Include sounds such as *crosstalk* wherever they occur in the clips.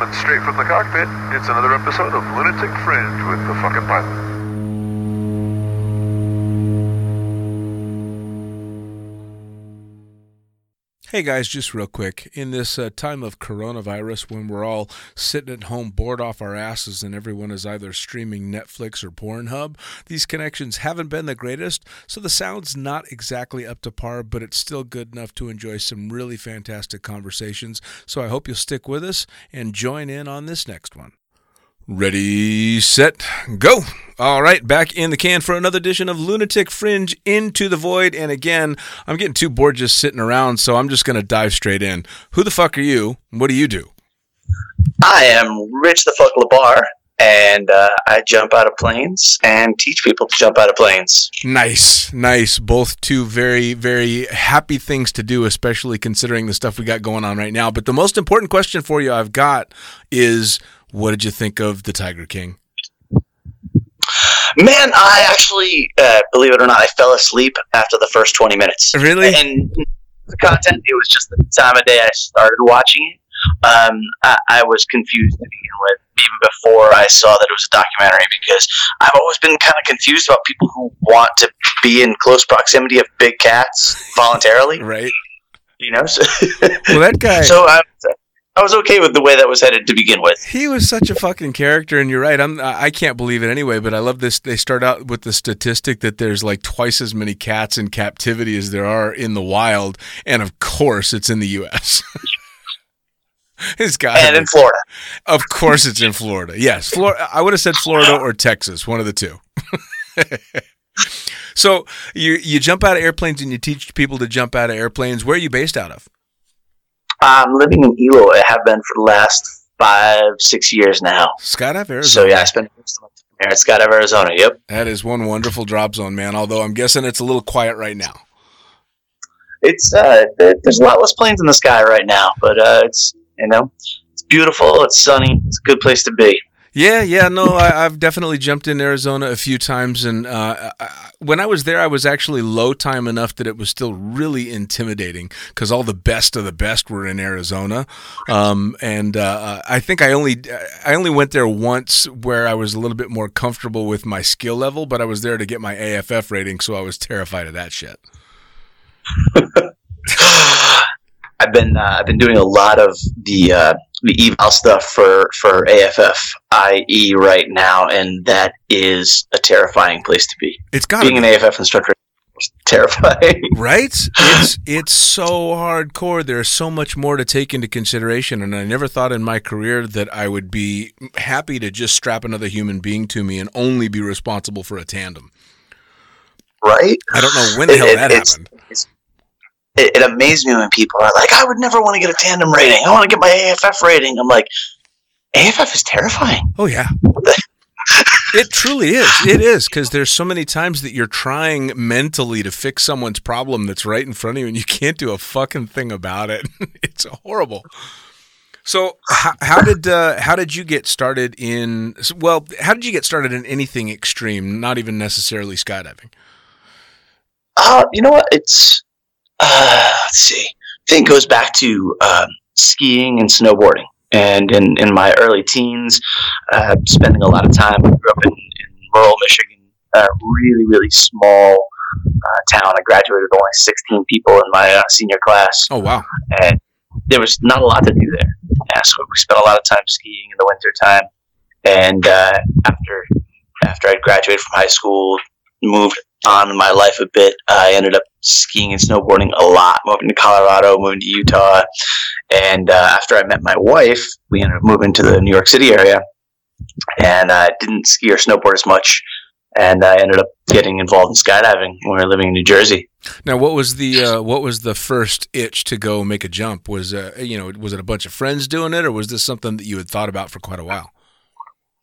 coming straight from the cockpit. It's another episode of Lunatic Fringe with the fucking pilot. Hey guys, just real quick. In this uh, time of coronavirus, when we're all sitting at home bored off our asses and everyone is either streaming Netflix or Pornhub, these connections haven't been the greatest, so the sound's not exactly up to par, but it's still good enough to enjoy some really fantastic conversations. So I hope you'll stick with us and join in on this next one. Ready, set, go. All right, back in the can for another edition of Lunatic Fringe Into the Void. And again, I'm getting too bored just sitting around, so I'm just going to dive straight in. Who the fuck are you? What do you do? I am Rich the Fuck Labar, and uh, I jump out of planes and teach people to jump out of planes. Nice, nice. Both two very, very happy things to do, especially considering the stuff we got going on right now. But the most important question for you I've got is what did you think of The Tiger King? Man, I actually, uh, believe it or not, I fell asleep after the first 20 minutes. Really? And the content, it was just the time of day I started watching it. Um, I, I was confused to begin with, even before I saw that it was a documentary, because I've always been kind of confused about people who want to be in close proximity of big cats voluntarily. *laughs* Right. You know, so, Well, that guy. *laughs* so I, I was okay with the way that was headed to begin with. He was such a fucking character, and you're right. I'm. I can't believe it anyway. But I love this. They start out with the statistic that there's like twice as many cats in captivity as there are in the wild, and of course, it's in the U.S. it's got. And in Florida. Of course, it's in Florida. Yes, Florida. I would have said Florida or Texas, one of the two. *laughs* so you you jump out of airplanes and you teach people to jump out of airplanes. Where are you based out of? I'm living in Eloy. I have been for the last five, six years now. Skydive, Arizona. So yeah, I spent most of my time here at Skydive, Arizona. Yep. That is one wonderful drop zone, man. Although I'm guessing it's a little quiet right now. It's uh, there's a lot less planes in the sky right now, but uh, it's you know, it's beautiful. It's sunny. It's a good place to be. Yeah, yeah, no, I, I've definitely jumped in Arizona a few times, and uh, I, when I was there, I was actually low time enough that it was still really intimidating because all the best of the best were in Arizona, um, and uh, I think I only I only went there once where I was a little bit more comfortable with my skill level, but I was there to get my AFF rating, so I was terrified of that shit. *laughs* I've been uh, I've been doing a lot of the uh, the eval stuff for for AFF IE right now, and that is a terrifying place to be. It's got Being an AFF instructor is terrifying. *laughs* right it's it's so hardcore there's so much more to take into consideration and i never thought in my career that i would be happy to just strap another human being to me and only be responsible for a tandem right? i don't know when the It- hell it- that it's- happened It, it amazed me when people are like, "I would never want to get a tandem rating. I want to get my AFF rating." I'm like, AFF is terrifying. oh yeah *laughs* it truly is it is because there's so many times that you're trying mentally to fix someone's problem that's right in front of you and you can't do a fucking thing about it *laughs* it's horrible so how, how did uh, how did you get started in well how did you get started in anything extreme not even necessarily skydiving Uh, you know what? It's uh, *sighs* let's see. I think it goes back to um, skiing and snowboarding. And in, in my early teens, uh, spending a lot of time. I grew up in, in rural Michigan, a really really small uh, town. I graduated with only 16 people in my uh, senior class, oh wow and there was not a lot to do there. Yeah, so we spent a lot of time skiing in the winter time. And uh, after after I graduated from high school, moved on in my life a bit. I ended up skiing and snowboarding a lot, moving to Colorado, moving to Utah, and uh, after I met my wife, we ended up moving to the New York City area, and I didn't ski or snowboard as much. And I ended up getting involved in skydiving when we were living in New Jersey. now what was the uh, what was the first itch to go make a jump? Was uh, you know was it a bunch of friends doing it or was this something that you had thought about for quite a while?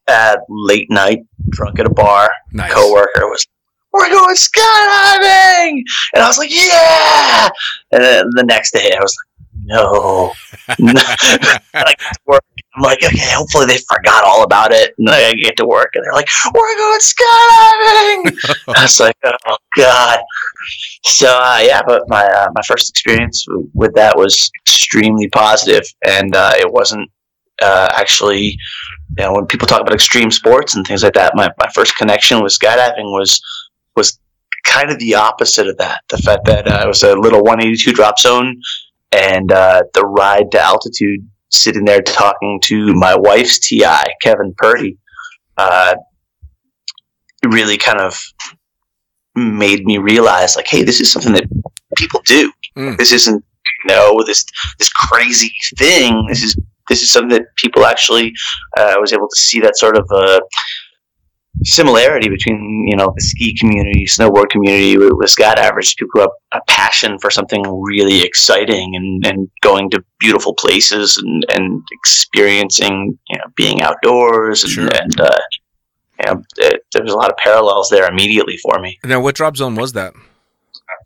At late night, drunk at a bar, nice. Coworker was, "We're going skydiving," and I was like, "Yeah!" And then the next day, I was like, "No." *laughs* to work. I'm like, "Okay, hopefully they forgot all about it." And I get to work, and they're like, "We're going skydiving." *laughs* I was like, "Oh God!" So uh, yeah, but my uh, my first experience with that was extremely positive, and uh, it wasn't uh, actually, you know, when people talk about extreme sports and things like that, my, my first connection with skydiving was was kind of the opposite of that. The fact that uh, it was a little 182 drop zone, and uh, the ride to altitude, sitting there talking to my wife's TI, Kevin Purdy, uh, really kind of made me realize, like, hey, this is something that people do. Mm. This isn't you know this this crazy thing. This is this is something that people actually. Uh, I was able to see that sort of uh, similarity between you know the ski community, snowboard community with, with skydivers. People who have a passion for something really exciting and, and going to beautiful places and, and experiencing you know being outdoors and, Sure. and uh, you know, it, there was a lot of parallels there immediately for me. Now, what drop zone was that?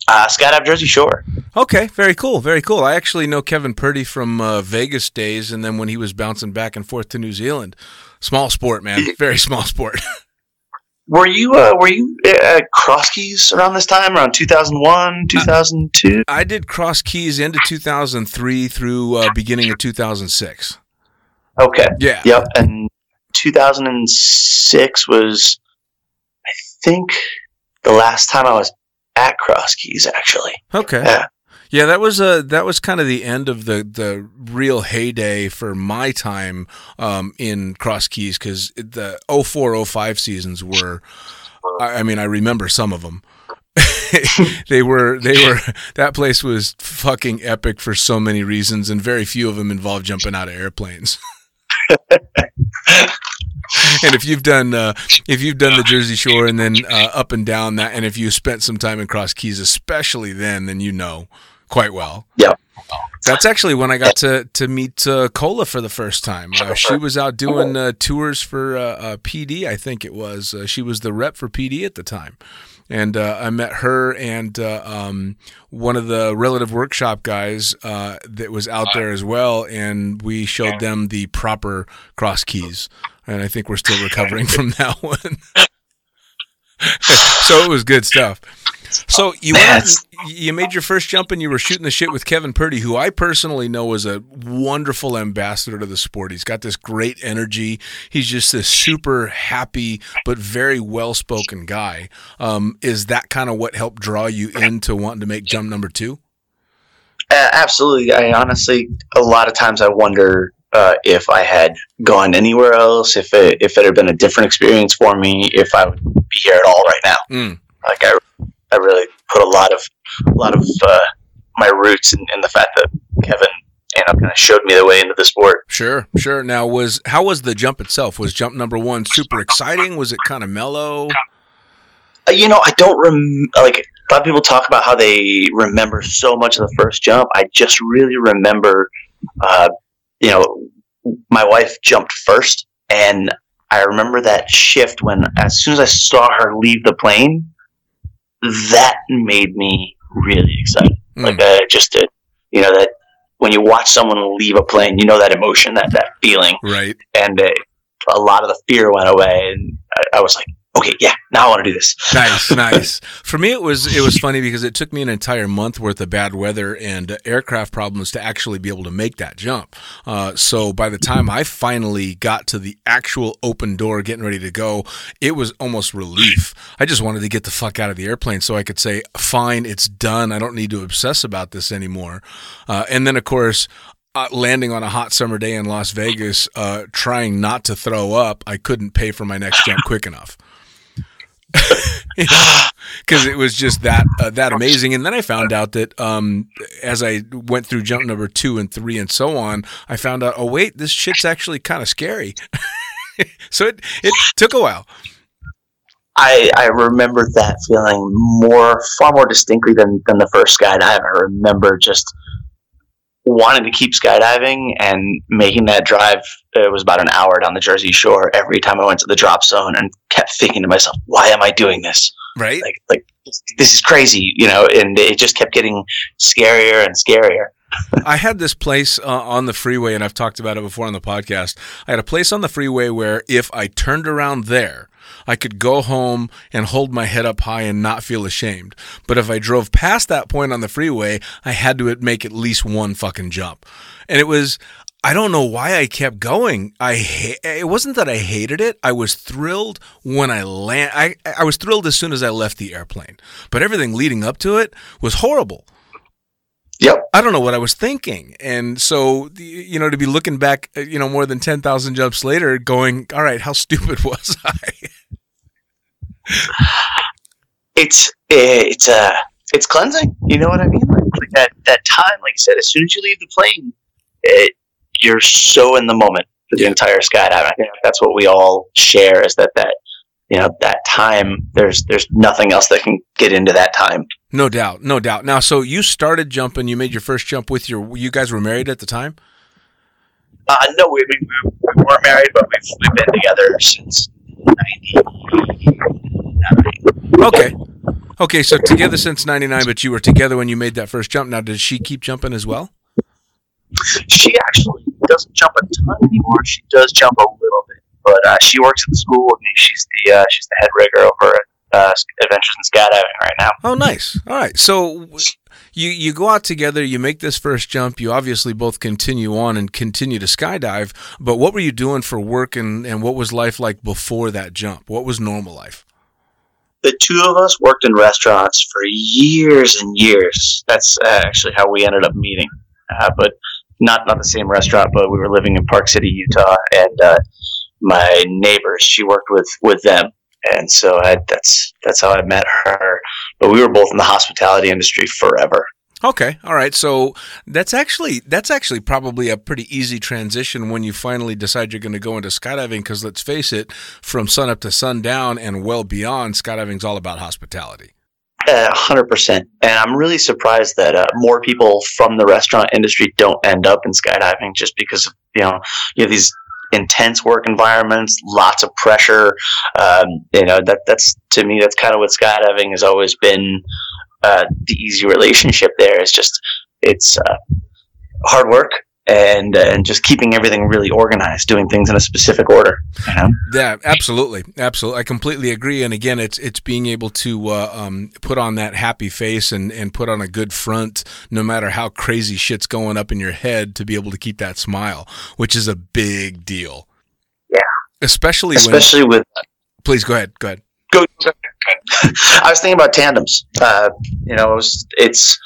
Uh, skydive Jersey Shore. Okay, very cool, very cool. I actually know Kevin Purdy from uh, Vegas days, and then when he was bouncing back and forth to New Zealand. Small sport, man. *laughs* Very small sport. *laughs* Were you uh, were you at Cross Keys around this time, around two thousand one, two thousand two? I did Cross Keys into 2003 through uh, beginning of 2006. Okay. Yeah. Yep. And two thousand and six was, I think, the last time I was at Cross Keys. Actually. Okay. Yeah. Yeah, that was uh that was kind of the end of the the real heyday for my time um, in Cross Keys because the 04, 05 seasons were. I, I mean, I remember some of them. *laughs* they were they were that place was fucking epic for so many reasons, and very few of them involved jumping out of airplanes. *laughs* and if you've done uh, if you've done the Jersey Shore and then uh, up and down that, and if you spent some time in Cross Keys, especially then, then you know quite well. Yep. That's actually when I got to to meet uh, Cola for the first time. Uh, she was out doing uh, tours for uh, uh, PD, I think it was. Uh, she was the rep for PD at the time. And uh, I met her and uh, um, one of the relative workshop guys uh, that was out there as well, and we showed them the proper cross keys. And I think we're still recovering *laughs* from that one. *laughs* so it was good stuff. So you went you made your first jump and you were shooting the shit with Kevin Purdy, who I personally know is a wonderful ambassador to the sport. He's got this great energy. He's just this super happy but very well spoken guy. Um, is that kind of what helped draw you into wanting to make jump number two? Uh, absolutely. I honestly, a lot of times I wonder uh, if I had gone anywhere else, if it, if it had been a different experience for me, if I would be here at all right now. Mm. Like I, I really put a lot of, a lot of uh, my roots in, in the fact that Kevin, you know, kind of showed me the way into the sport. Sure, sure. Now, was how was the jump itself? Was jump number one super exciting? Was it kind of mellow? Uh, You know, I don't rem- like a lot of people talk about how they remember so much of the first jump. I just really remember, uh, you know, my wife jumped first, and I remember that shift when, as soon as I saw her leave the plane, that made me really excited. Mm. Like I just did, you know, that when you watch someone leave a plane, you know that emotion, that that feeling, Right. and uh, a lot of the fear went away, and I, I was like, okay, yeah, now I want to do this. nice, *laughs* nice. For me, it was it was funny because it took me an entire month worth of bad weather and uh, aircraft problems to actually be able to make that jump. Uh, so by the time I finally got to the actual open door, getting ready to go, it was almost relief. I just wanted to get the fuck out of the airplane so I could say, "Fine, it's done. I don't need to obsess about this anymore." Uh, and then, of course. Uh, landing on a hot summer day in Las Vegas, uh, trying not to throw up, I couldn't pay for my next jump quick enough *laughs* because it was just that uh, that amazing. And then I found out that um, as I went through jump number two and three and so on, I found out, oh wait, this shit's actually kind of scary. *laughs* so it it took a while. I, I remember that feeling more, far more distinctly than, than the first guy. skydive. I remember just wanting to keep skydiving and making that drive. It was about an hour down the Jersey Shore every time I went to the drop zone, and kept thinking to myself, "Why am I doing this? Right? Like, like this is crazy," you know. And it just kept getting scarier and scarier. *laughs* I had this place uh, on the freeway, and I've talked about it before on the podcast. I had a place on the freeway where if I turned around there, I could go home and hold my head up high and not feel ashamed. But if I drove past that point on the freeway, I had to make at least one fucking jump. And it was, I don't know why I kept going. I ha- it wasn't that I hated it. I was thrilled when I land. I I was thrilled as soon as I left the airplane. But everything leading up to it was horrible. Yep. I don't know what I was thinking. And so, you know, to be looking back, uh, you know, more than 10,000 jumps later, going, all right, how *laughs* stupid was I? it's eh, it's uh it's cleansing. You know what I mean? Like, like that that time, like I said, as soon as you leave the plane, it, you're so in the moment for the Yeah. entire skydiving. I think that's what we all share is that that you know that time. There's there's nothing else that can get into that time. No doubt. No doubt. Now, so you started jumping, you made your first jump with your, you guys were married at the time? Uh, no, we, we, we weren't married, but we've, we've been together since '99. Okay. Okay, so together since 99, but you were together when you made that first jump. Now, did she keep jumping as well? She actually doesn't jump a ton anymore. She does jump a little bit, but uh, she works at the school with me. She's the uh, she's the head rigger over at uh, Adventures in Skydiving right now. Oh, nice. All right. So you you go out together, you make this first jump. You obviously both continue on and continue to skydive. But what were you doing for work, and and what was life like before that jump? What was normal life? The two of us worked in restaurants for years and years. That's uh, actually how we ended up meeting, uh, but not not the same restaurant. But we were living in Park City, Utah, and uh, my neighbors. She worked with with them, and so I, that's that's how I met her. But we were both in the hospitality industry forever. Okay, all right. So that's actually that's actually probably a pretty easy transition when you finally decide you're going to go into skydiving. Because let's face it, from sun up to sundown and well beyond, skydiving's all about hospitality. A hundred percent, and I'm really surprised that uh, more people from the restaurant industry don't end up in skydiving just because of, you know you have these intense work environments, lots of pressure. Um, you know that that's to me that's kind of what skydiving has always been. Uh, the easy *laughs* relationship there is just it's uh, hard work and uh, and just keeping everything really organized, doing things in a specific order. You know? Yeah, absolutely, absolutely. I completely agree. And again, it's it's being able to uh, um, put on that happy face and and put on a good front, no matter how crazy shit's going up in your head, to be able to keep that smile, which is a big deal. Yeah. especially, Especially with. Please go ahead. Go ahead. go. *laughs* I was thinking about tandems. Uh, you know, it's, it's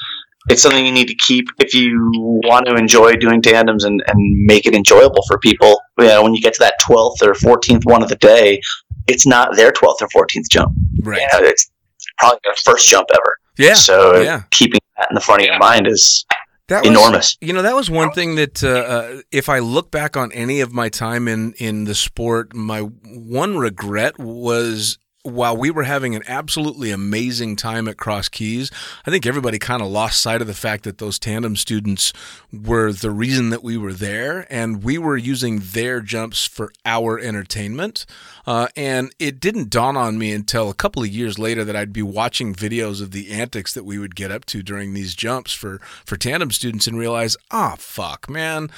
it's something you need to keep if you want to enjoy doing tandems and, and make it enjoyable for people. You know, when you get to that twelfth or fourteenth one of the day, it's not their twelfth or fourteenth jump. Right. You know, it's probably their first jump ever. Yeah. So yeah. keeping that in the front of your mind is That was, enormous. You know, that was one thing that uh, uh, if I look back on any of my time in in the sport, my one regret was while we were having an absolutely amazing time at Cross Keys, I think everybody kind of lost sight of the fact that those tandem students were the reason that we were there, and we were using their jumps for our entertainment. Uh, and it didn't dawn on me until a couple of years later that I'd be watching videos of the antics that we would get up to during these jumps for for tandem students and realize, ah, oh, fuck, man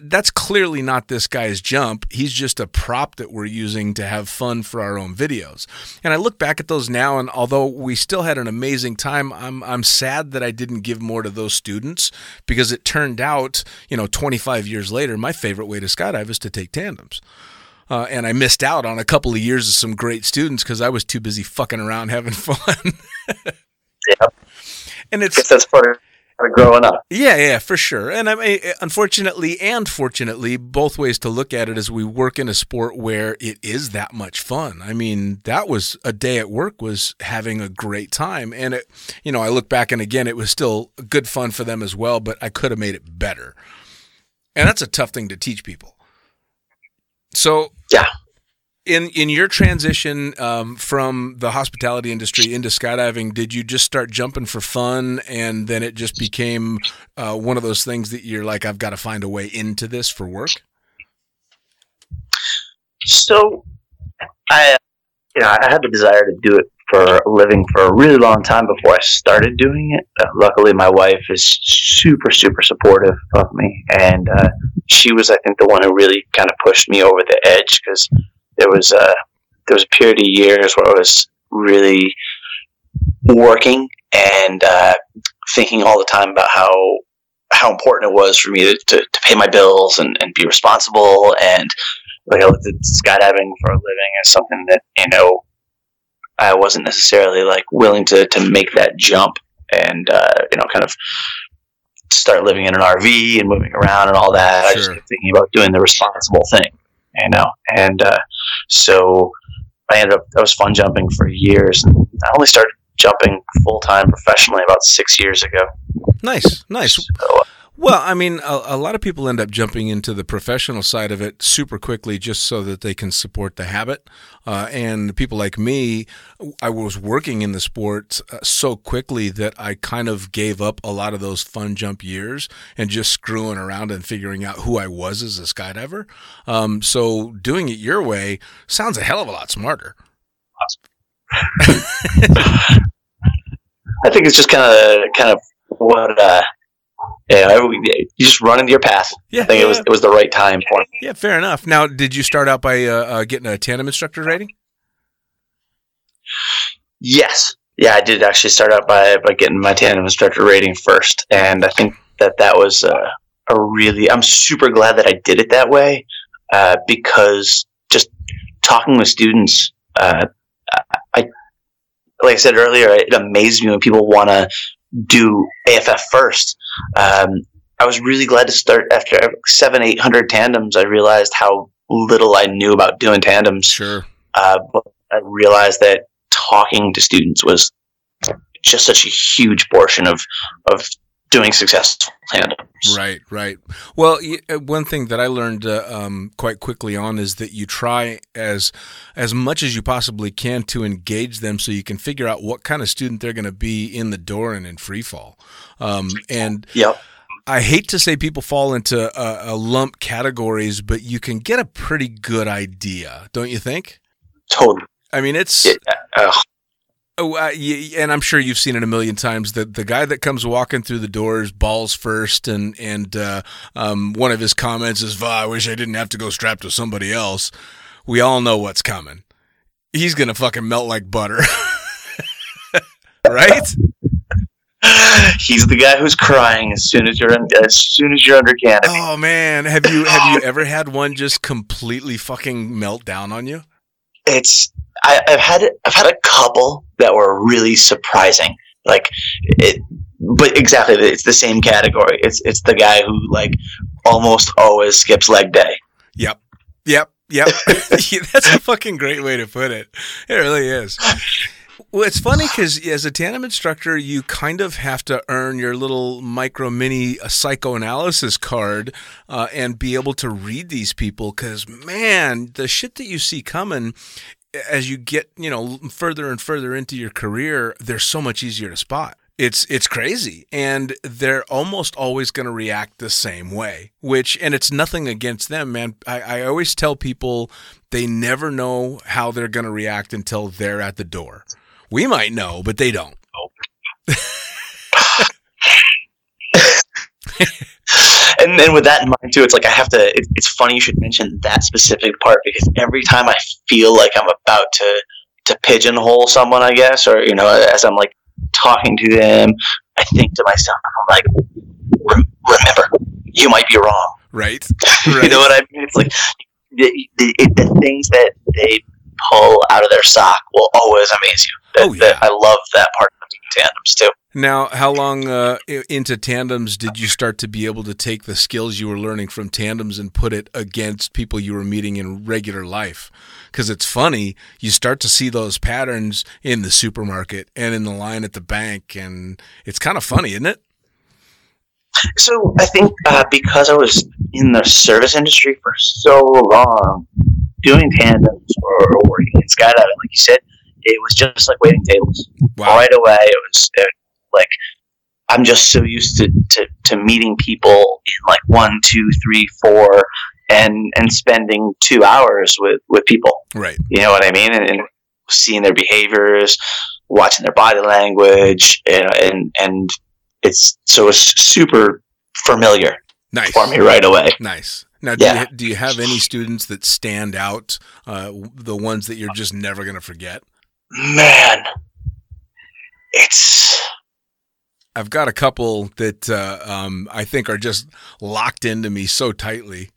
that's clearly not this guy's jump. He's just a prop that we're using to have fun for our own videos. And I look back at those now, and although we still had an amazing time, I'm I'm sad that I didn't give more to those students because it turned out, you know, 25 years later, my favorite way to skydive is to take tandems. Uh, and I missed out on a couple of years of some great students because I was too busy fucking around having *laughs* fun. yeah. And it's that's part of growing up. Yeah, yeah, for sure. And I mean, eh, unfortunately and fortunately, both ways to look at it is we work in a sport where it is that much fun. I mean, that was a day at work was having a great time, and it, you know, I look back and again, it was still good fun for them as well, but I could have made it better. And that's a tough thing to teach people. So yeah, in in your transition um, from the hospitality industry into skydiving, did you just start jumping for fun, and then it just became uh, one of those things that you're like, I've got to find a way into this for work? So, I you know I had the desire to do it for a living for a really long time before I started doing it. Uh, luckily, my wife is super super supportive of me, and uh, she was I think the one who really kind of pushed me over the edge because there was a there was a period of years where I was really working and uh, thinking all the time about how how important it was for me to, to, to pay my bills and, and be responsible. And like I looked at skydiving for a living as something that, you know, I wasn't necessarily like willing to, to make that jump and, uh, you know, kind of start living in an RV and moving around and all that. I just kept thinking about doing the responsible thing, you know. And uh, so I ended up I was fun jumping for years. And I only started jumping full time professionally about six years ago. Nice, nice. So, Well, I mean, a, a lot of people end up jumping into the professional side of it super quickly just so that they can support the habit. Uh, and people like me, I was working in the sport uh, so quickly that I kind of gave up a lot of those fun jump years and just screwing around and figuring out who I was as a skydiver. Um, so doing it your way sounds a hell of a lot smarter. *laughs* I think it's just kind of kind of what uh, yeah, I- you just run into your path. Yeah, I think it was it was the right time for me. yeah, fair enough. Now, did you start out by uh, uh, getting a tandem instructor rating? Yes. Yeah, I did actually start out by, by getting my tandem instructor rating first, and I think that that was uh, a really. I'm super glad that I did it that way uh, because just talking with students, uh, I like I said earlier, it amazed me when people want to do AFF first. Um, I was really glad to start after seven, eight hundred tandems. I realized how little I knew about doing tandems Sure. uh, but I realized that talking to students was just such a huge portion of of doing successful. Right, right. Well, uh, one thing that I learned uh, um, quite quickly on is that you try as as much as you possibly can to engage them, so you can figure out what kind of student they're going to be in the door and in free fall. Um, and Yep. I hate to say people fall into uh, uh, lump categories, but you can get a pretty good idea, don't you think? Totally. I mean, it's It, uh, Oh, uh, and I'm sure you've seen it a million times. that the guy that comes walking through the doors, balls first, and and uh, um, one of his comments is, "Va, I wish I didn't have to go strapped to somebody else." We all know what's coming. He's gonna fucking melt like butter, *laughs* right? he's the guy who's crying as soon as you're in, as soon as you're under canopy. Oh man, have you have you *laughs* ever had one just completely fucking melt down on you? It's I, I've had I've had a couple that were really surprising. Like it, but exactly, it's the same category. It's it's the guy who like almost always skips leg day. Yep, yep, yep. *laughs* That's a fucking great way to put it. It really is. Well, it's funny because as a tandem instructor, you kind of have to earn your little micro mini uh, psychoanalysis card uh, and be able to read these people. Because man, the shit that you see coming as you get you know further and further into your career, they're so much easier to spot. It's it's crazy, and they're almost always going to react the same way. Which, and it's nothing against them, man. I, I always tell people they never know how they're going to react until they're at the door. We might know, but they don't. *laughs* *laughs* and then with that in mind too, it's like I have to. It, it's funny you should mention that specific part because every time I feel like I'm about to to pigeonhole someone, I guess, or you know, as I'm like talking to them, I think to myself, I'm like, remember, you might be wrong. Right? *laughs* you know what I mean? It's like the, the, it, the things that they pull out of their sock will always amaze you. Oh, that, Oh, yeah. I love that part of the tandems too. Now, how long uh, into tandems did you start to be able to take the skills you were learning from tandems and put it against people you were meeting in regular life? Because it's funny, you start to see those patterns in the supermarket and in the line at the bank, and it's kind of funny, isn't it? So I think uh, because I was in the service industry for so long, doing tandems or, or working in skydiving, like you said, it was just like waiting tables. Wow. Right away, it was uh, like I'm just so used to, to, to meeting people in like one, two, three, four, and and spending two hours with, with people. Right. You know what I mean? And, and seeing their behaviors, watching their body language, and and, and it's so it's super familiar Nice. for me right away. Nice. Now, do, Yeah. you, do you have any students that stand out, uh, the ones that you're just never going to forget? Man, it's I've got a couple that uh, um, I think are just locked into me so tightly.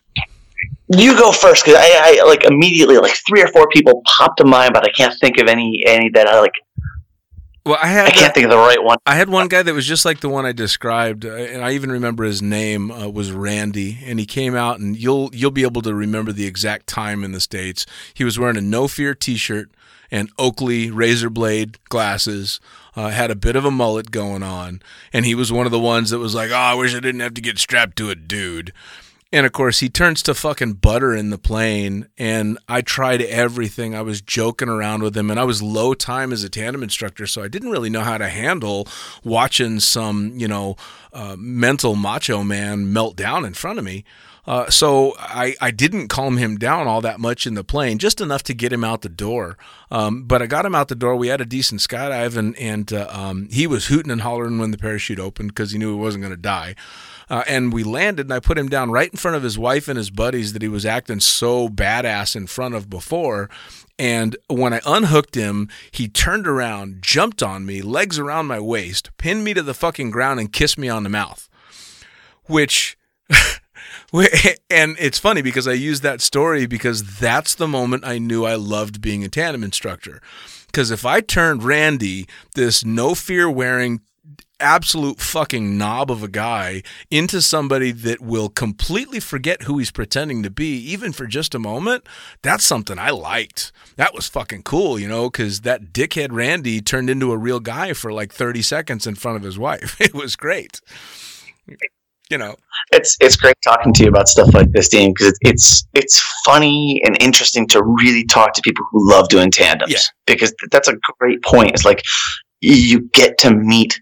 You go first because I, I like immediately like three or four people popped to mind, but I can't think of any any that I like. Well, I had I can't think of the right one. I had one guy that was just like the one I described, uh, and I even remember his name uh, was Randy, and he came out, and you'll you'll be able to remember the exact time in the states. He was wearing a No Fear T-shirt and Oakley razor blade glasses. Uh, had a bit of a mullet going on, and he was one of the ones that was like, "Oh, I wish I didn't have to get strapped to a dude." And of course, he turns to fucking butter in the plane. And I tried everything. I was joking around with him, and I was low time as a tandem instructor, so I didn't really know how to handle watching some, you know, uh, mental macho man melt down in front of me. Uh, so I, I didn't calm him down all that much in the plane, just enough to get him out the door. Um, but I got him out the door. We had a decent skydive, and, and uh, um, he was hooting and hollering when the parachute opened because he knew he wasn't going to die. Uh, and we landed, and I put him down right in front of his wife and his buddies that he was acting so badass in front of before. And when I unhooked him, he turned around, jumped on me, legs around my waist, pinned me to the fucking ground, and kissed me on the mouth. Which. *laughs* *laughs* and it's funny because I use that story because that's the moment I knew I loved being a tandem instructor. Because if I turned Randy, this no fear wearing, absolute fucking knob of a guy into somebody that will completely forget who he's pretending to be, even for just a moment, that's something I liked. That was fucking cool, you know, because that dickhead Randy turned into a real guy for like 30 seconds in front of his wife. *laughs* It was great. You know, it's it's great talking to you about stuff like this, Dean, because it's it's funny and interesting to really talk to people who love doing tandems. Yeah. Because that's a great point. It's like you get to meet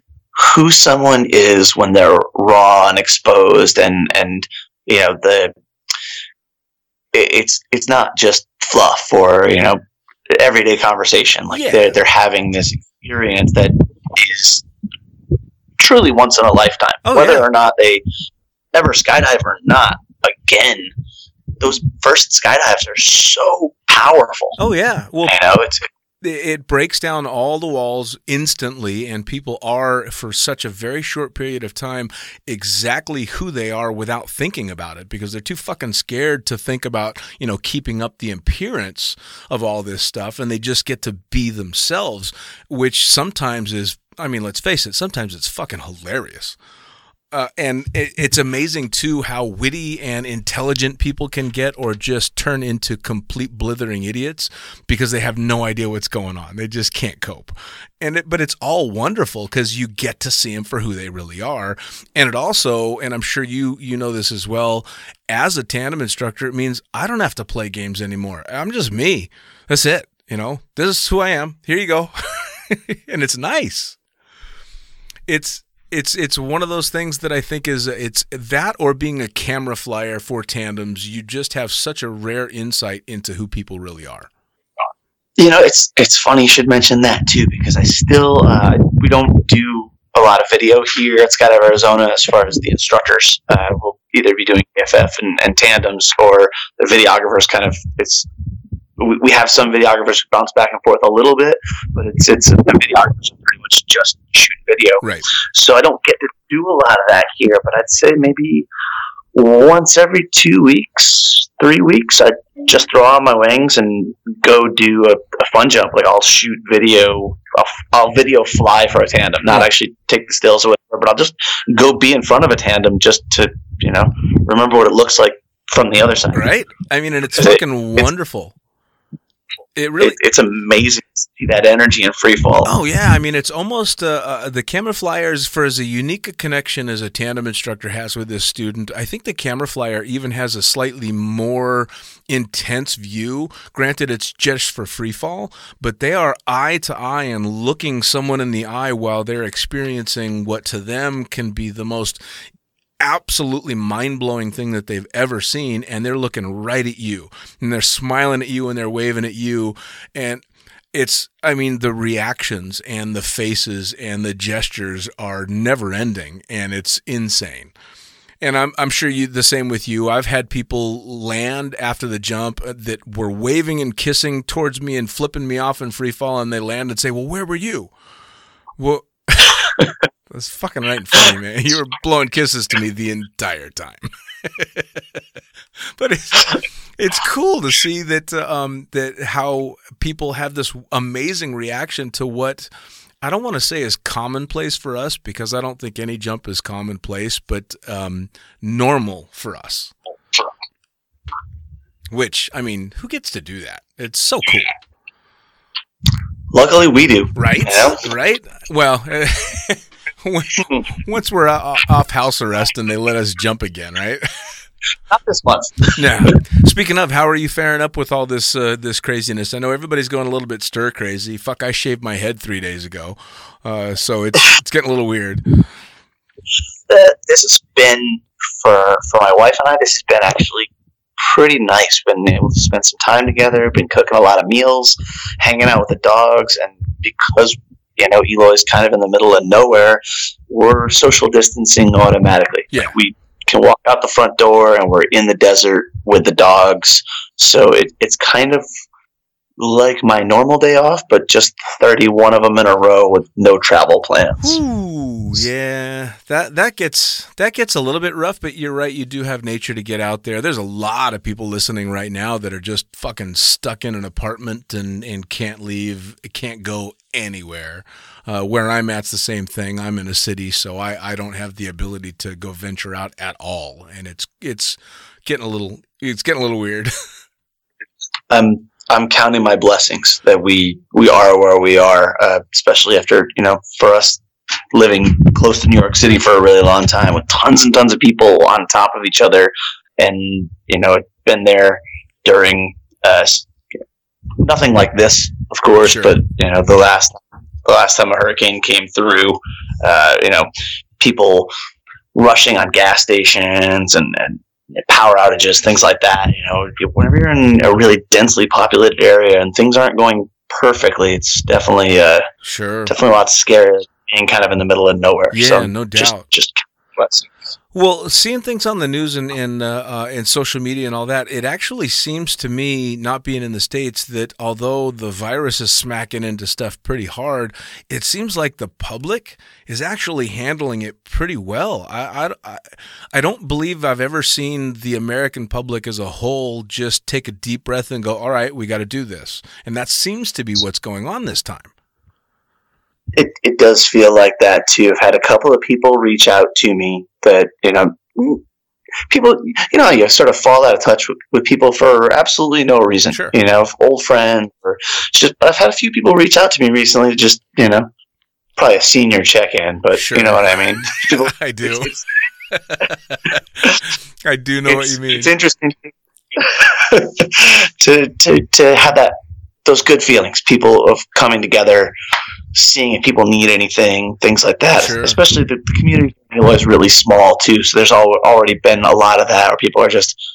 who someone is when they're raw and exposed and and you know the it's it's not just fluff or you know everyday conversation like Yeah. they're they're having this experience that is truly once in a lifetime Oh, whether yeah. or not they ever skydive or not again those first skydives are so powerful oh yeah. Well, you know it's it breaks down all the walls instantly and people are for such a very short period of time exactly who they are without thinking about it because they're too fucking scared to think about you know keeping up the appearance of all this stuff and they just get to be themselves which sometimes is i mean let's face it sometimes it's fucking hilarious uh, and it, it's amazing too how witty and intelligent people can get, or just turn into complete blithering idiots because they have no idea what's going on. They just can't cope. And it, but it's all wonderful because you get to see them for who they really are. And it also, and I'm sure you you know this as well, as a tandem instructor, it means I don't have to play games anymore. I'm just me. That's it. You know, this is who I am. Here you go. *laughs* and it's nice it's it's it's one of those things that I think is it's that or being a camera flyer for tandems. You just have such a rare insight into who people really are. you know it's it's funny you should mention that too because i still uh, we don't do a lot of video here at skydive arizona as far as the instructors uh, we'll either be doing aff and, and tandems or the videographers kind of it's we, we have some videographers who bounce back and forth a little bit but it's it's the videographers are pretty much just shoot video Right. so I don't get to do a lot of that here, but I'd say maybe once every two weeks, three weeks, I just throw on my wings and go do a, a fun jump. Like I'll shoot video, I'll, I'll video fly for a tandem, not actually take the stills or whatever, but I'll just go be in front of a tandem just to, you know, remember what it looks like from the other side. Right? I mean, and it's It- fucking wonderful. It really It, it's amazing to see that energy in free fall. Oh yeah, I mean it's almost uh, uh, the camera flyers for as a unique a connection as a tandem instructor has with this student. I think the camera flyer even has a slightly more intense view. Granted, it's just for free fall, but they are eye to eye and looking someone in the eye while they're experiencing what to them can be the most absolutely mind-blowing thing that they've ever seen and they're looking right at you and they're smiling at you and they're waving at you and it's i mean the reactions and the faces and the gestures are never ending and it's insane and I'm, I'm sure you the same with you. I've had people land after the jump that were waving and kissing towards me and flipping me off in free fall, and they land and say, "Well, where were you?" Well, *laughs* That's fucking right in front of you, man. You were blowing kisses to me the entire time. *laughs* but it's it's cool to see that uh, um that how people have this amazing reaction to what I don't want to say is commonplace for us because I don't think any jump is commonplace, but um, normal for us. Which I mean, who gets to do that? It's so cool. Luckily, we do. Right? You know? Right? Well, *laughs* *laughs* once we're off house arrest and they let us jump again, right? Not this month. *laughs* Yeah. Speaking of, how are you faring up with all this uh, this craziness? I know everybody's going a little bit stir crazy. Fuck, I shaved my head three days ago, uh, so it's it's getting a little weird. Uh, this has been for for my wife and I. This has been actually pretty nice. Been able to spend some time together. Been cooking a lot of meals, hanging out with the dogs, and because you know Eloy's kind of in the middle of nowhere, we're social distancing automatically. Yeah. we can walk out the front door and we're in the desert with the dogs. So it, it's kind of like my normal day off, but just 31 of them in a row with no travel plans. Ooh, yeah, that that gets that gets a little bit rough. But you're right, you do have nature to get out there. There's a lot of people listening right now that are just fucking stuck in an apartment and and can't leave, can't go anywhere. Uh, where I'm at's the same thing. I'm in a city, so I I don't have the ability to go venture out at all, and it's it's getting a little it's getting a little weird. *laughs* I'm I'm counting my blessings that we we are where we are, uh, especially after you know for us living close to New York City for a really long time with tons and tons of people on top of each other, and you know been there during uh, nothing like this, of course, Sure. but you know the last the last time a hurricane came through, uh, you know people rushing on gas stations and, and power outages, things like that. You know, whenever you're in a really densely populated area and things aren't going perfectly, it's definitely uh, sure. definitely a lot scarier being kind of in the middle of nowhere. Yeah, so no just, doubt. Just blessings. Well, seeing things on the news and and, uh, uh, and social media and all that, it actually seems to me, not being in the states, that although the virus is smacking into stuff pretty hard, it seems like the public is actually handling it pretty well. I I, I, don't believe I've ever seen the American public as a whole just take a deep breath and go, "All right, we got to do this," and that seems to be what's going on this time. It it does feel like that too. I've had a couple of people reach out to me that you know. People, you know, you sort of fall out of touch with, with people for absolutely no reason. Sure. You know, old friends or just. I've had a few people reach out to me recently, to just you know, probably a senior check-in, but Sure. you know what I mean. *laughs* People, I do. it's- *laughs* I do know what you mean. It's interesting *laughs* to, to to have that those good feelings, people of coming together, seeing if people need anything, things like that. Sure. Especially the, the community was really small too, so there's al- already been a lot of that where people are just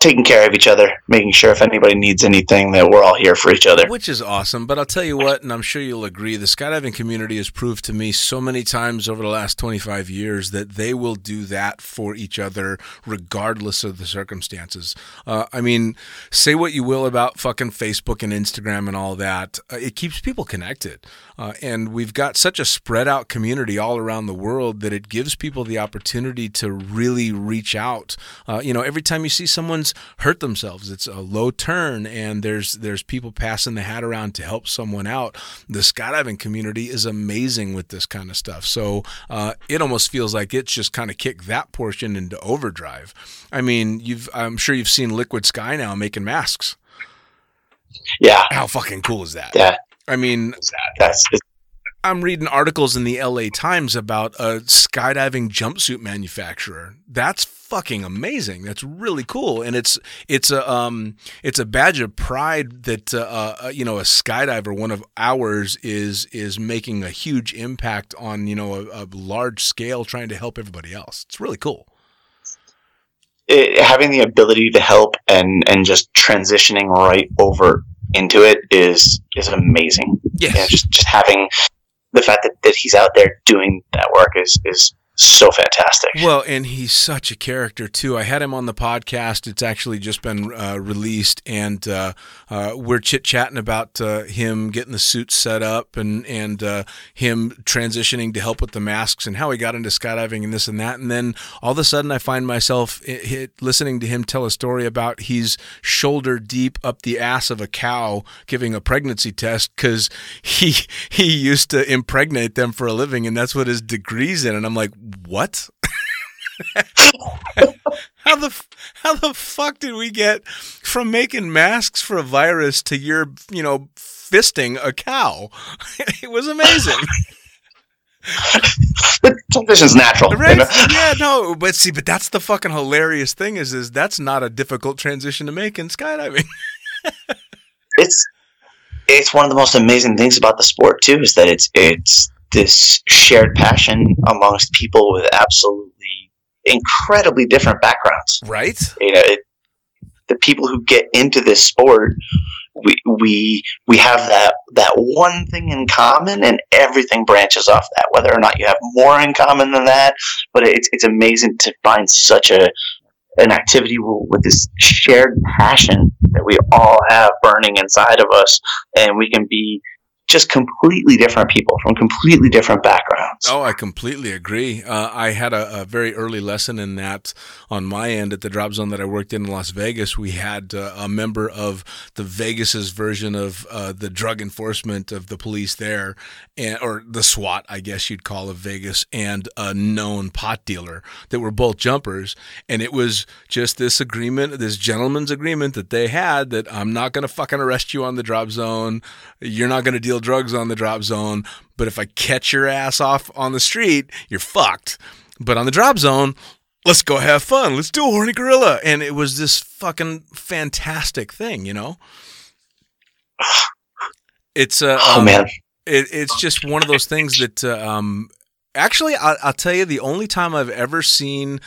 taking care of each other, making sure if anybody needs anything that we're all here for each other. Which is awesome. But I'll tell you what, and I'm sure you'll agree, the skydiving community has proved to me so many times over the last 25 years that they will do that for each other regardless of the circumstances. Uh, I mean, say what you will about fucking Facebook and Instagram and all that, uh, it keeps people connected. Uh, and we've got such a spread out community all around the world that it gives people the opportunity to really reach out. Uh, you know, every time you see someone's hurt themselves, it's a low turn, and there's there's people passing the hat around to help someone out. The skydiving community is amazing with this kind of stuff. So uh, it almost feels like it's just kind of kicked that portion into overdrive. I mean, you've I'm sure you've seen Liquid Sky now making masks. Yeah, How fucking cool is that? yeah, I mean, that's I'm reading articles in the LA Times about a skydiving jumpsuit manufacturer. That's fucking amazing. That's really cool, and it's it's a um it's a badge of pride that uh, uh you know a skydiver, one of ours, is is making a huge impact on you know a, a large scale, trying to help everybody else. It's really cool. it, having the ability to help and and just transitioning right over into it is is amazing. Yes. Yeah, just just having the fact that, that he's out there doing that work is is so fantastic. Well, and he's such a character too. I had him on the podcast. It's actually just been uh, released, and uh, uh, we're chit chatting about uh, him getting the suit set up and and uh, him transitioning to help with the masks and how he got into skydiving and this and that. And then all of a sudden, I find myself listening to him tell a story about he's shoulder deep up the ass of a cow giving a pregnancy test because he he used to impregnate them for a living, and that's what his degree's in. And I'm like, what? *laughs* how the how the fuck did we get from making masks for a virus to your you know fisting a cow? *laughs* it was amazing. *laughs* but transition's natural. Right? Yeah, no, but see, but that's the fucking hilarious thing is is that's not a difficult transition to make in skydiving. it's it's one of the most amazing things about the sport too is that it's it's this shared passion amongst people with absolutely incredibly different backgrounds. Right. You know, it, the people who get into this sport, we we we have that that one thing in common, and everything branches off that. Whether or not you have more in common than that, but it's it's amazing to find such a an activity with this shared passion that we all have burning inside of us, and we can be just completely different people from completely different backgrounds. Oh, I completely agree. Uh, I had a, a, very early lesson in that on my end at the drop zone that I worked in in Las Vegas. We had uh, a member of the Vegas's version of uh, the drug enforcement of the police there, and or the SWAT, I guess you'd call of Vegas, and a known pot dealer that were both jumpers, and it was just this agreement, this gentleman's agreement that they had that I'm not going to fucking arrest you on the drop zone. You're not going to deal drugs on the drop zone, but if I catch your ass off on the street, you're fucked. But on the drop zone, let's go have fun. Let's do a horny gorilla. And it was this fucking fantastic thing, you know? It's uh, oh um, man, it, it's just one of those things that uh, um, actually I, I'll tell you the only time I've ever seen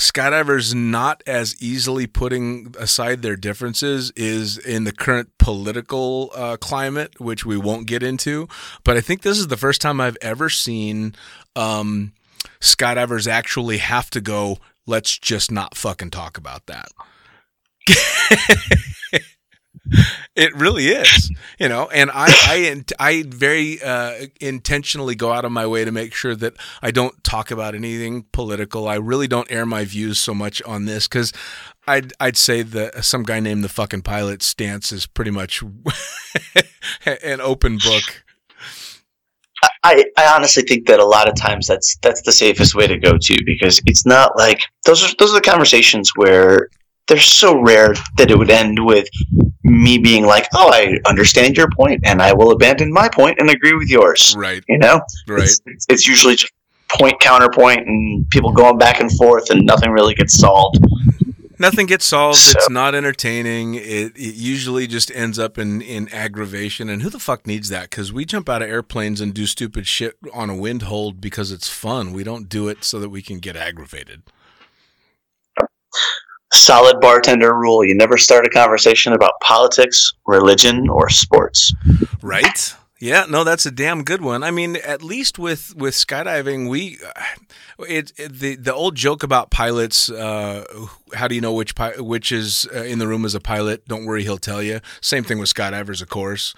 skydivers not as easily putting aside their differences is in the current political uh, climate, which we won't get into. But I think this is the first time I've ever seen um, skydivers actually have to go, let's just not fucking talk about that. *laughs* it really is, you know, and I, I, I very uh, intentionally go out of my way to make sure that I don't talk about anything political. I really don't air my views so much on this because I'd, I'd say that some guy named the fucking pilot stance is pretty much *laughs* an open book. I, I honestly think that a lot of times that's that's the safest way to go to because it's not like those are those are the conversations where they're so rare that it would end with me being like, "Oh, I understand your point, and I will abandon my point and agree with yours." Right. You know. Right. It's, it's, it's usually just point counterpoint and people going back and forth, and nothing really gets solved. Nothing gets solved. So- It's not entertaining. It, it usually just ends up in, in aggravation. And who the fuck needs that? Because we jump out of airplanes and do stupid shit on a wind hold because it's fun. We don't do it so that we can get aggravated. Solid bartender rule: you never start a conversation about politics, religion, or sports. Right? Yeah, no, that's a damn good one. I mean, at least with with skydiving, we it, it the the old joke about pilots. Uh, how do you know which pi- which is uh, in the room as a pilot? Don't worry, he'll tell you. Same thing with skydivers, of course.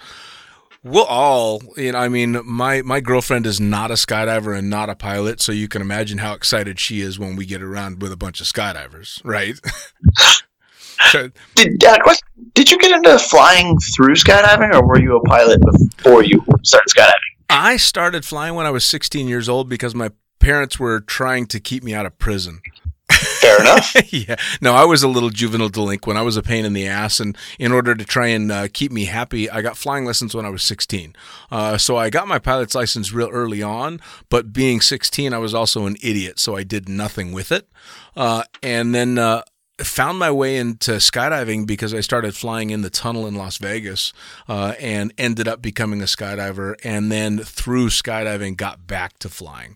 We'll all, you know, I mean, my my girlfriend is not a skydiver and not a pilot, so you can imagine how excited she is when we get around with a bunch of skydivers, right? *laughs* So- Did uh, Dad, what, did you get into flying through skydiving, or were you a pilot before you started skydiving? I started flying when I was 16 years old because my parents were trying to keep me out of prison. Fair enough. *laughs* yeah. No, I was a little juvenile delinquent. I was a pain in the ass. And in order to try and uh, keep me happy, I got flying lessons when I was 16. Uh, so I got my pilot's license real early on. But being 16, I was also an idiot. So I did nothing with it. Uh, and then uh, found my way into skydiving because I started flying in the tunnel in Las Vegas uh, and ended up becoming a skydiver. And then through skydiving, got back to flying.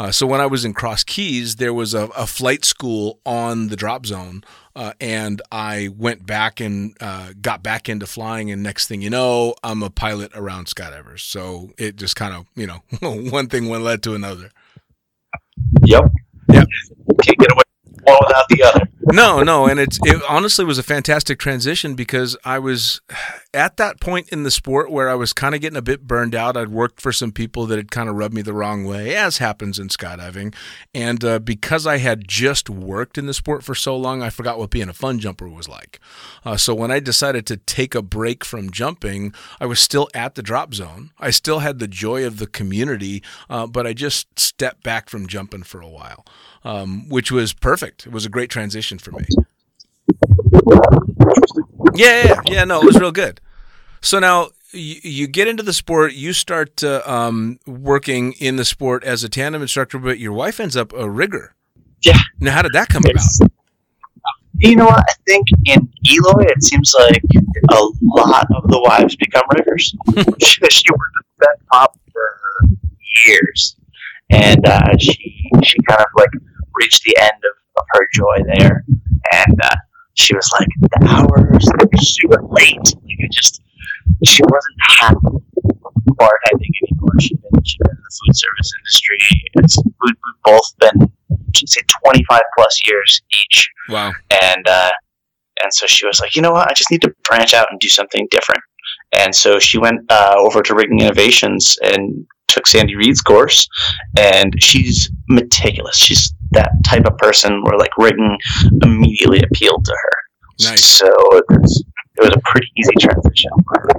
Uh, so when I was in Cross Keys, there was a, a flight school on the drop zone, uh, and I went back and uh, got back into flying. And next thing you know, I'm a pilot around skydivers. So it just kind of, you know, *laughs* one thing one led to another. Yep. Yep. Can't get away one without the other. No, no, and it's it honestly was a fantastic transition because I was *sighs* at that point in the sport where I was kind of getting a bit burned out. I'd worked for some people that had kind of rubbed me the wrong way, as happens in skydiving, and uh, because I had just worked in the sport for so long, I forgot what being a fun jumper was like. Uh, so when I decided to take a break from jumping, I was still at the drop zone. I still had the joy of the community, uh, but I just stepped back from jumping for a while um, which was perfect. It was a great transition for me. Yeah, yeah, yeah. No, it was real good. So now you, you get into the sport, you start uh, um, working in the sport as a tandem instructor, but your wife ends up a rigger. Yeah. Now, how did that come about? You know what? I think in Eloy, it seems like a lot of the wives become riggers. *laughs* she, she worked at that pop for years, and uh, she she kind of like reached the end of, of her joy there, and uh, she was like, the hours were super late. Like I just, she wasn't happy bartending anymore. She'd been, she'd been in the food service industry. It's, we, we've both been, she'd say, 25 plus years each. Wow. And, uh, and so she was like, you know what? I just need to branch out and do something different. And so she went uh, over to Rigging Innovations and took Sandy Reid's course, and she's meticulous. She's that type of person where like rigging immediately appealed to her. Nice. So it was, it was a pretty easy transition.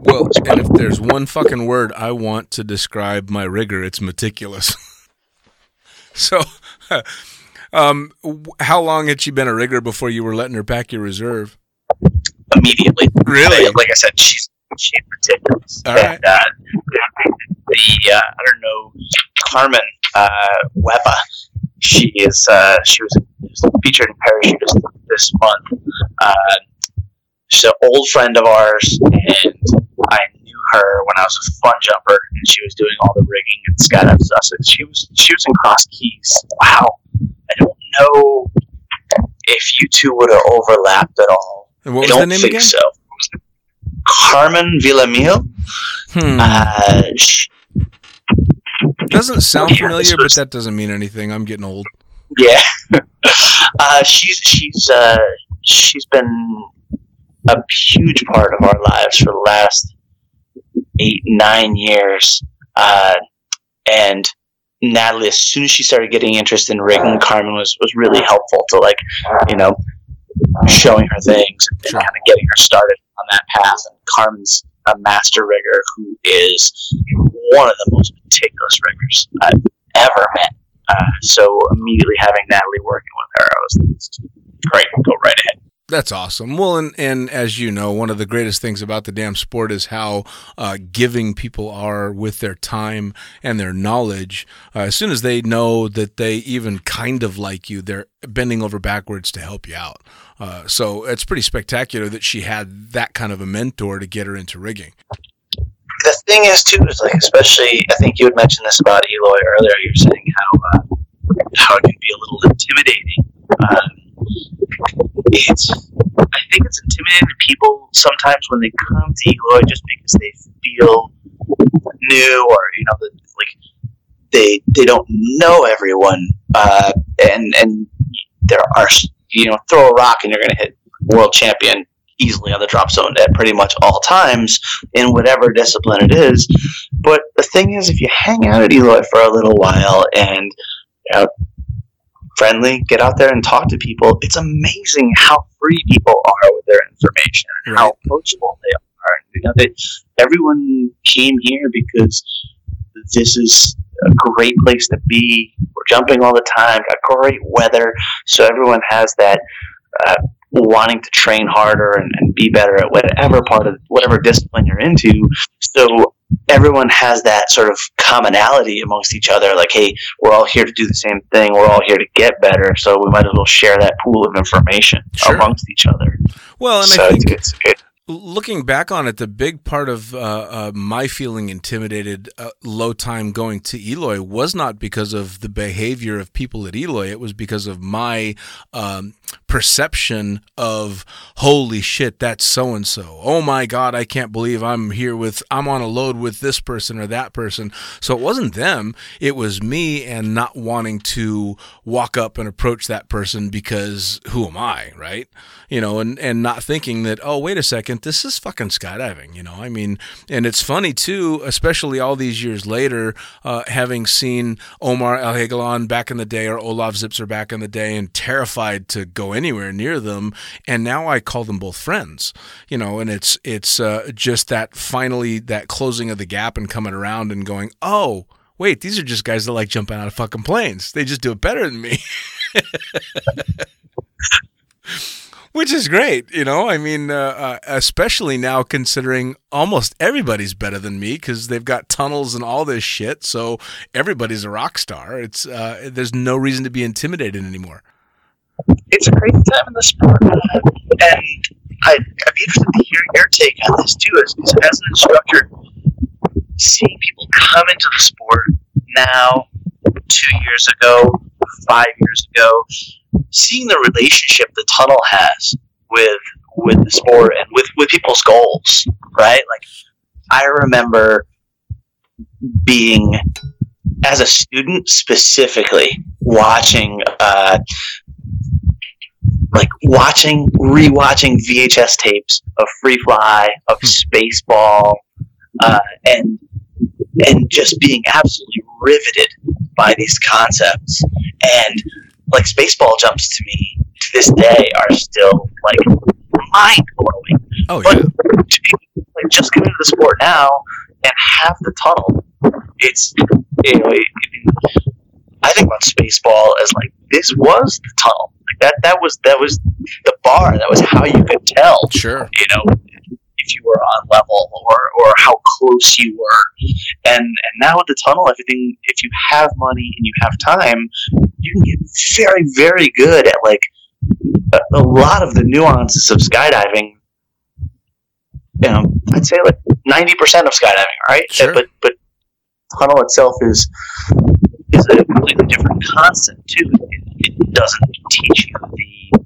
Well, and if there's one fucking word I want to describe my rigger, it's meticulous. *laughs* so, *laughs* um, how long had she been a rigger before you were letting her pack your reserve? Immediately. Really? Like I said, she's she's meticulous. All right. And, uh, the uh, I don't know Carmen uh, Weba. She is uh, she was featured in Parachutist this month. Uh, she's an old friend of ours, and I knew her when I was a Fun Jumper, and she was doing all the rigging and skydive Sussex. She was she was in Cross Keys. Wow, I don't know if you two would have overlapped at all. And what I don't the name think again? so. Carmen Villamil. Hmm. Uh, she, Doesn't sound Yeah, familiar, but that doesn't mean anything. I'm getting old. yeah, *laughs* uh, she's she's uh, she's been a huge part of our lives for the last eight nine years, uh, and Natalie, as soon as she started getting interested in rigging, Carmen was was really helpful to like, you know, showing her things and Sure. kind of getting her started on that path. And Carmen's a master rigger who is one of the most meticulous riggers I've ever met. Uh, so immediately having Natalie working with her, I was great. Go right ahead. That's awesome. Well, and, and as you know, one of the greatest things about the damn sport is how uh, giving people are with their time and their knowledge. Uh, as soon as they know that they even kind of like you, they're bending over backwards to help you out. Uh, so it's pretty spectacular that she had that kind of a mentor to get her into rigging. The thing is too is like especially I think you had mentioned this about Eloy earlier. You were saying how uh, how it can be a little intimidating. Um, it's I think it's intimidating to people sometimes when they come to Eloy just because they feel new or you know that like they they don't know everyone uh, and and there are you know throw a rock and you're going to hit world champion easily on the drop zone at pretty much all times in whatever discipline it is. But the thing is, if you hang out at Eloy for a little while and you know, friendly, get out there and talk to people, it's amazing how free people are with their information and how approachable they are. You know, they, everyone came here because this is a great place to be. We're jumping all the time, got great weather, so everyone has that. Uh, wanting to train harder and, and be better at whatever part of whatever discipline you're into. So everyone has that sort of commonality amongst each other. Like, hey, we're all here to do the same thing. We're all here to get better. So we might as well share that pool of information Sure. amongst each other. Well, and so I think it's, it's, looking back on it, the big part of uh, uh, my feeling intimidated uh, low time going to Eloy was not because of the behavior of people at Eloy. It was because of my um, perception of holy shit that's so and so oh my god i can't believe i'm here with i'm on a load with this person or that person. So it wasn't them it was me and not wanting to walk up and approach that person because who am i right? You know and and not thinking that oh wait a second this is fucking skydiving you know? I mean and it's funny too especially all these years later uh, having seen omar el back in the day or Olav Zipser back in the day and terrified to go anywhere near them and now I call them both friends you know and it's it's uh, just that finally that closing of the gap and coming around and going oh wait these are just guys that like jumping out of fucking planes. They just do it better than me. *laughs* Which is great you know? I mean uh, uh, especially now considering almost everybody's better than me because they've got tunnels and all this shit so everybody's a rock star. It's uh, there's no reason to be intimidated anymore it's a crazy time in the sport, and I, I'd be interested to hear your take on this too. As, as an instructor, seeing people come into the sport now, two years ago, five years ago, seeing the relationship the tunnel has with with the sport and with with people's goals, right? Like I remember being as a student specifically watching uh, like watching, rewatching VHS tapes of Free Fly, of hmm. Spaceball, uh, and and just being absolutely riveted by these concepts. And like Spaceball jumps to me to this day are still like mind blowing. Oh yeah. But to be like just coming to the sport now and have the tunnel, it's you know. It, I think about Spaceball as like this was the tunnel that that was that was the bar. That was how you could tell. Sure. You know, if you were on level or or how close you were. And and now with the tunnel, everything. If you have money and you have time, you can get very very good at like a, a lot of the nuances of skydiving. You know, I'd say like ninety percent of skydiving, right? Sure. But but tunnel itself is is a completely different concept too. It, it doesn't teach you the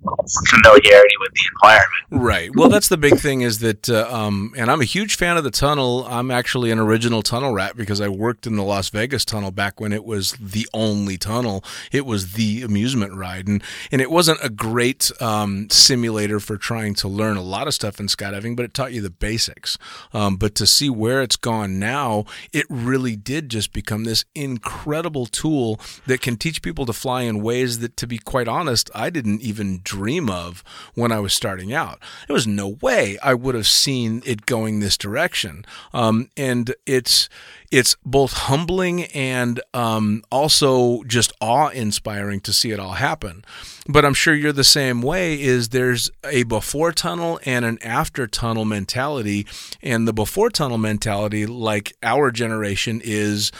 familiarity with the environment. Right. Well, that's the big thing is that, uh, um, and I'm a huge fan of the tunnel. I'm actually an original tunnel rat because I worked in the Las Vegas tunnel back when it was the only tunnel. It was the amusement ride, and and it wasn't a great um, simulator for trying to learn a lot of stuff in skydiving, but it taught you the basics. Um, but to see where it's gone now, it really did just become this incredible tool that can teach people to fly in ways that, to be quite honest, I didn't even dream of when I was starting out. There was no way I would have seen it going this direction. Um, and it's it's both humbling and um, also just awe inspiring to see it all happen. But I'm sure you're the same way. Is there's a before tunnel and an after tunnel mentality, and the before tunnel mentality, like our generation, is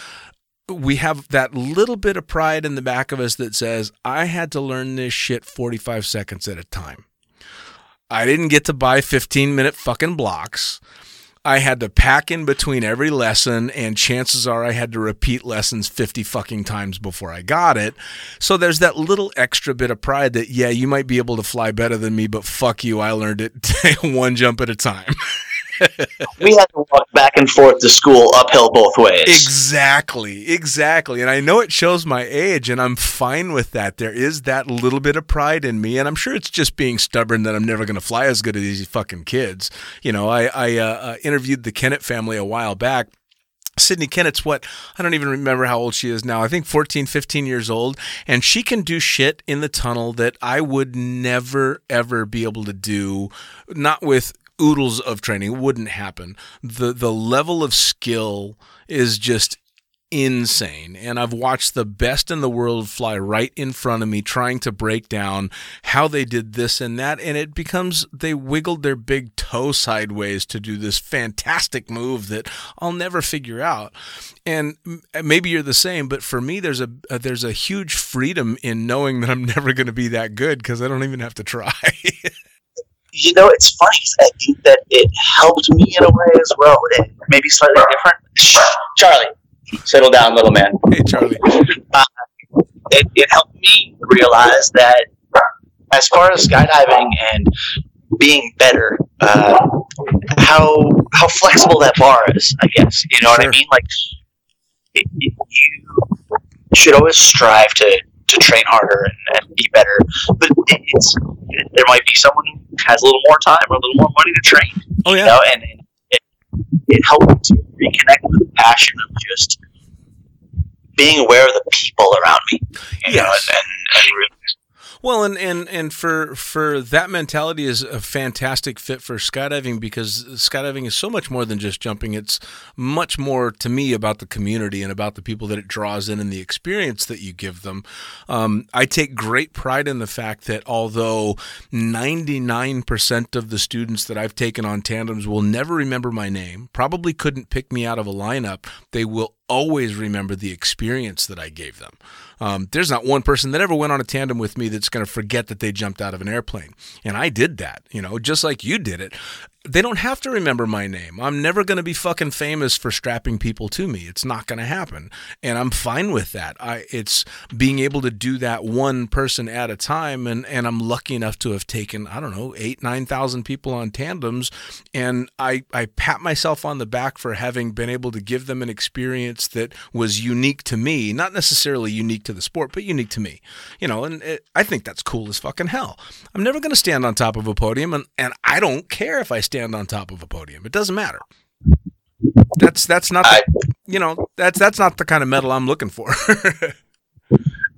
we have that little bit of pride in the back of us that says, I had to learn this shit 45 seconds at a time. I didn't get to buy 15 minute fucking blocks. I had to pack in between every lesson, and chances are I had to repeat lessons 50 fucking times before I got it. So there's that little extra bit of pride that, yeah, you might be able to fly better than me, but fuck you, I learned it *laughs* one jump at a time. *laughs* we had to walk back and forth to school uphill both ways. Exactly, exactly. And I know it shows my age, and I'm fine with that. There is that little bit of pride in me, and I'm sure it's just being stubborn that I'm never going to fly as good as these fucking kids. You know, I, I uh, uh, interviewed the Kennett family a while back. Sydney Kennett's what? I don't even remember how old she is now. I think 14, 15 years old. And she can do shit in the tunnel that I would never, ever be able to do, not with oodles of training wouldn't happen. The the level of skill is just insane. And I've watched the best in the world fly right in front of me, trying to break down how they did this and that. And it becomes they wiggled their big toe sideways to do this fantastic move that I'll never figure out. And maybe you're the same, but for me, there's a, there's a huge freedom in knowing that I'm *laughs* never going to be that good because I don't even have to try. *laughs* you know, it's funny because I think that it helped me in a way as well. It maybe slightly different. Charlie, settle down, little man. Hey, Charlie. Uh, it, it helped me realize that as far as skydiving and being better, uh, how how flexible that bar is, I guess. You know what I mean? Like it, it- you should always strive to to train harder and, and be better. But it, it's there might be someone who has a little more time or a little more money to train. Oh You yeah. know, and, and it it helped to reconnect with the passion of just being aware of the people around me. You know, and, and, and really Well, and, and and for for that mentality is a fantastic fit for skydiving because skydiving is so much more than just jumping. It's much more to me about the community and about the people that it draws in and the experience that you give them. Um, I take great pride in the fact that although ninety nine percent of the students that I've taken on tandems will never remember my name, probably couldn't pick me out of a lineup, they will always remember the experience that I gave them. Um, there's not one person that ever went on a tandem with me that's going to forget that they jumped out of an airplane. And I did that, you know, just like you did it. They don't have to remember my name. I'm never going to be fucking famous for strapping people to me. It's not going to happen. And I'm fine with that. I it's being able to do that one person at a time and and I'm lucky enough to have taken, I don't know, 8 9,000 people on tandems and I I pat myself on the back for having been able to give them an experience that was unique to me, not necessarily unique to the sport, but unique to me. You know, and it, I think that's cool as fucking hell. I'm never going to stand on top of a podium and and I don't care if I stand on top of a podium. It doesn't matter. That's that's not the, I- you know, that's that's not the kind of medal I'm looking for. *laughs*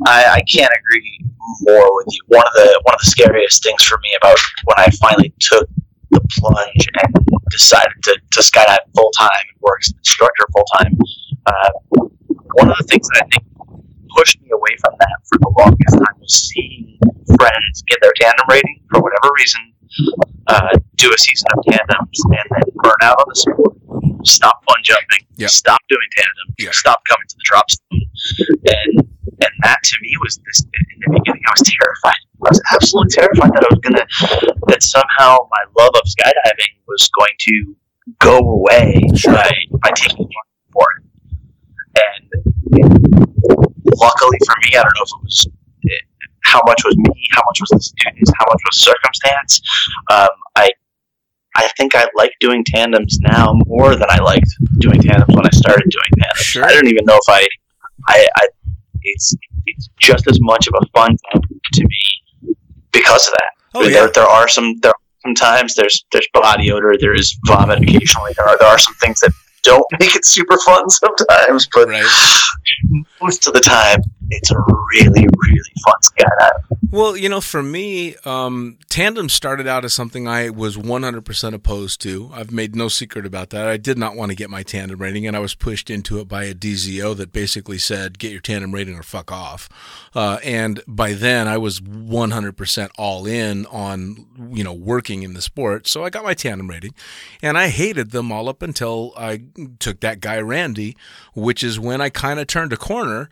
I, I can't agree more with you. One of the one of the scariest things for me about when I finally took the plunge and decided to, to skydive full time and work as an instructor full time. Uh, one of the things that I think pushed me away from that for the longest time seeing friends get their tandem rating for whatever reason, uh, do a season of tandems, and then burn out on the sport, stop fun jumping, Yep. stop doing tandem, Yeah. stop coming to the drop zone, and and that to me was this in the beginning I was terrified. I was absolutely terrified that I was gonna that somehow my love of skydiving was going to go away Sure. by by taking money for it. And luckily for me, I don't know if it was it, how much was me, how much was the students, how much was circumstance. Um, I I think I like doing tandems now more than I liked doing tandems when I started doing tandems. Sure. I don't even know if I, I, I it's it's just as much of a fun thing to me because of that. oh there, yeah. there are some there are sometimes there's there's body odor, there is vomit occasionally. There are there are some things that don't make it super fun sometimes, but Right. *sighs* most of the time it's a really really fun skydive. Well, you know, for me, um, tandem started out as something I was 100% opposed to. I've made no secret about that. I did not want to get my tandem rating, and I was pushed into it by a DZO that basically said, get your tandem rating or fuck off. Uh, and by then, I was 100% all in on, you know, working in the sport. So I got my tandem rating, and I hated them all up until I took that guy, Randy, which is when I kind of turned a corner.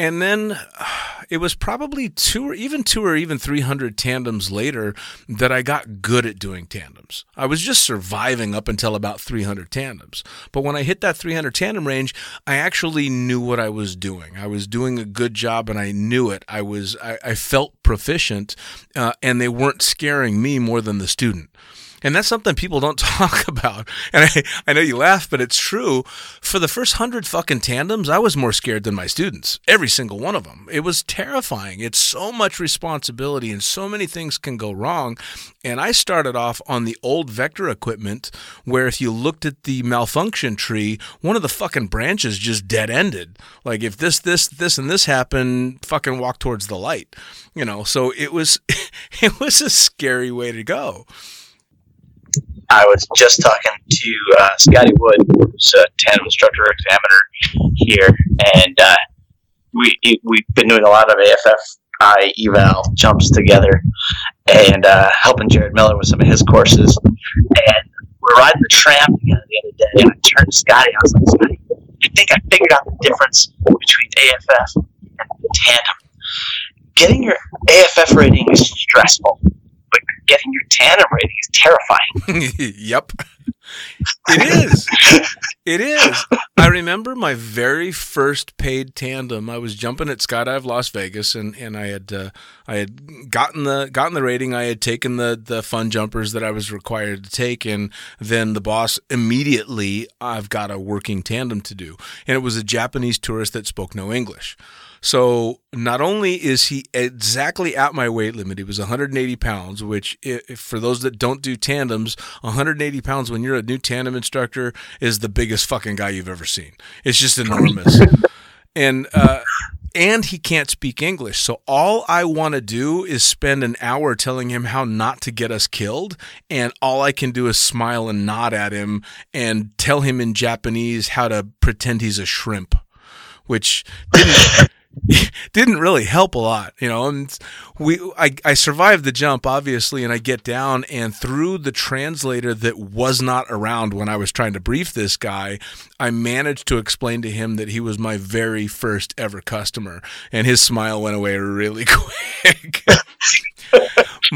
And then *sighs* it was probably two or even two or even 300 tandems later that I got good at doing tandems. I was just surviving up until about 300 tandems. But when I hit that 300 tandem range, I actually knew what I was doing. I was doing a good job and I knew it. I was, I, I felt proficient uh, and they weren't scaring me more than the student. And that's something people don't *laughs* talk about. And I, I know you laugh, but it's true. For the first hundred fucking tandems, I was more scared than my students. Every single one of them. It was terrifying. It's so much responsibility and so many things can go wrong. And I started off on the old vector equipment where if you looked at the malfunction tree, one of the fucking branches just dead ended. Like if this, this, this, and this happened, fucking walk towards the light. You know, so it was, *laughs* it was a scary way to go. I was just talking to uh, Scotty Wood, who's a tandem instructor examiner here, and uh, we we've been doing a lot of AFFI eval jumps together, and uh, helping Jared Miller with some of his courses. And we're riding the tram together the other day, and I turned to Scotty. I was like, Scotty, I think I figured out the difference between AFF and tandem. Getting your AFF rating is stressful, but getting your tandem rating is terrifying. *laughs* yep. It is. It is. I remember my very first paid tandem. I was jumping at Skydive Las Vegas, and, and I had uh, I had gotten the gotten the rating. I had taken the the fun jumpers that I was required to take, and then the boss immediately I've got a working tandem to do, and it was a Japanese tourist that spoke no English. So not only is he exactly at my weight limit, he was 180 pounds, which if, for those that don't do tandems, 180 pounds when you're a new tandem instructor is the biggest fucking guy you've ever seen. It's just enormous. *laughs* and, uh, and he can't speak English. So all I want to do is spend an hour telling him how not to get us killed. And all I can do is smile and nod at him and tell him in Japanese how to pretend he's a shrimp, which didn't. *laughs* *laughs* didn't really help a lot, you know. And we, I, I survived the jump, obviously, and I get down, and through the translator that was not around when I was trying to brief this guy, I managed to explain to him that he was my very first ever customer, and his smile went away really *laughs* quick.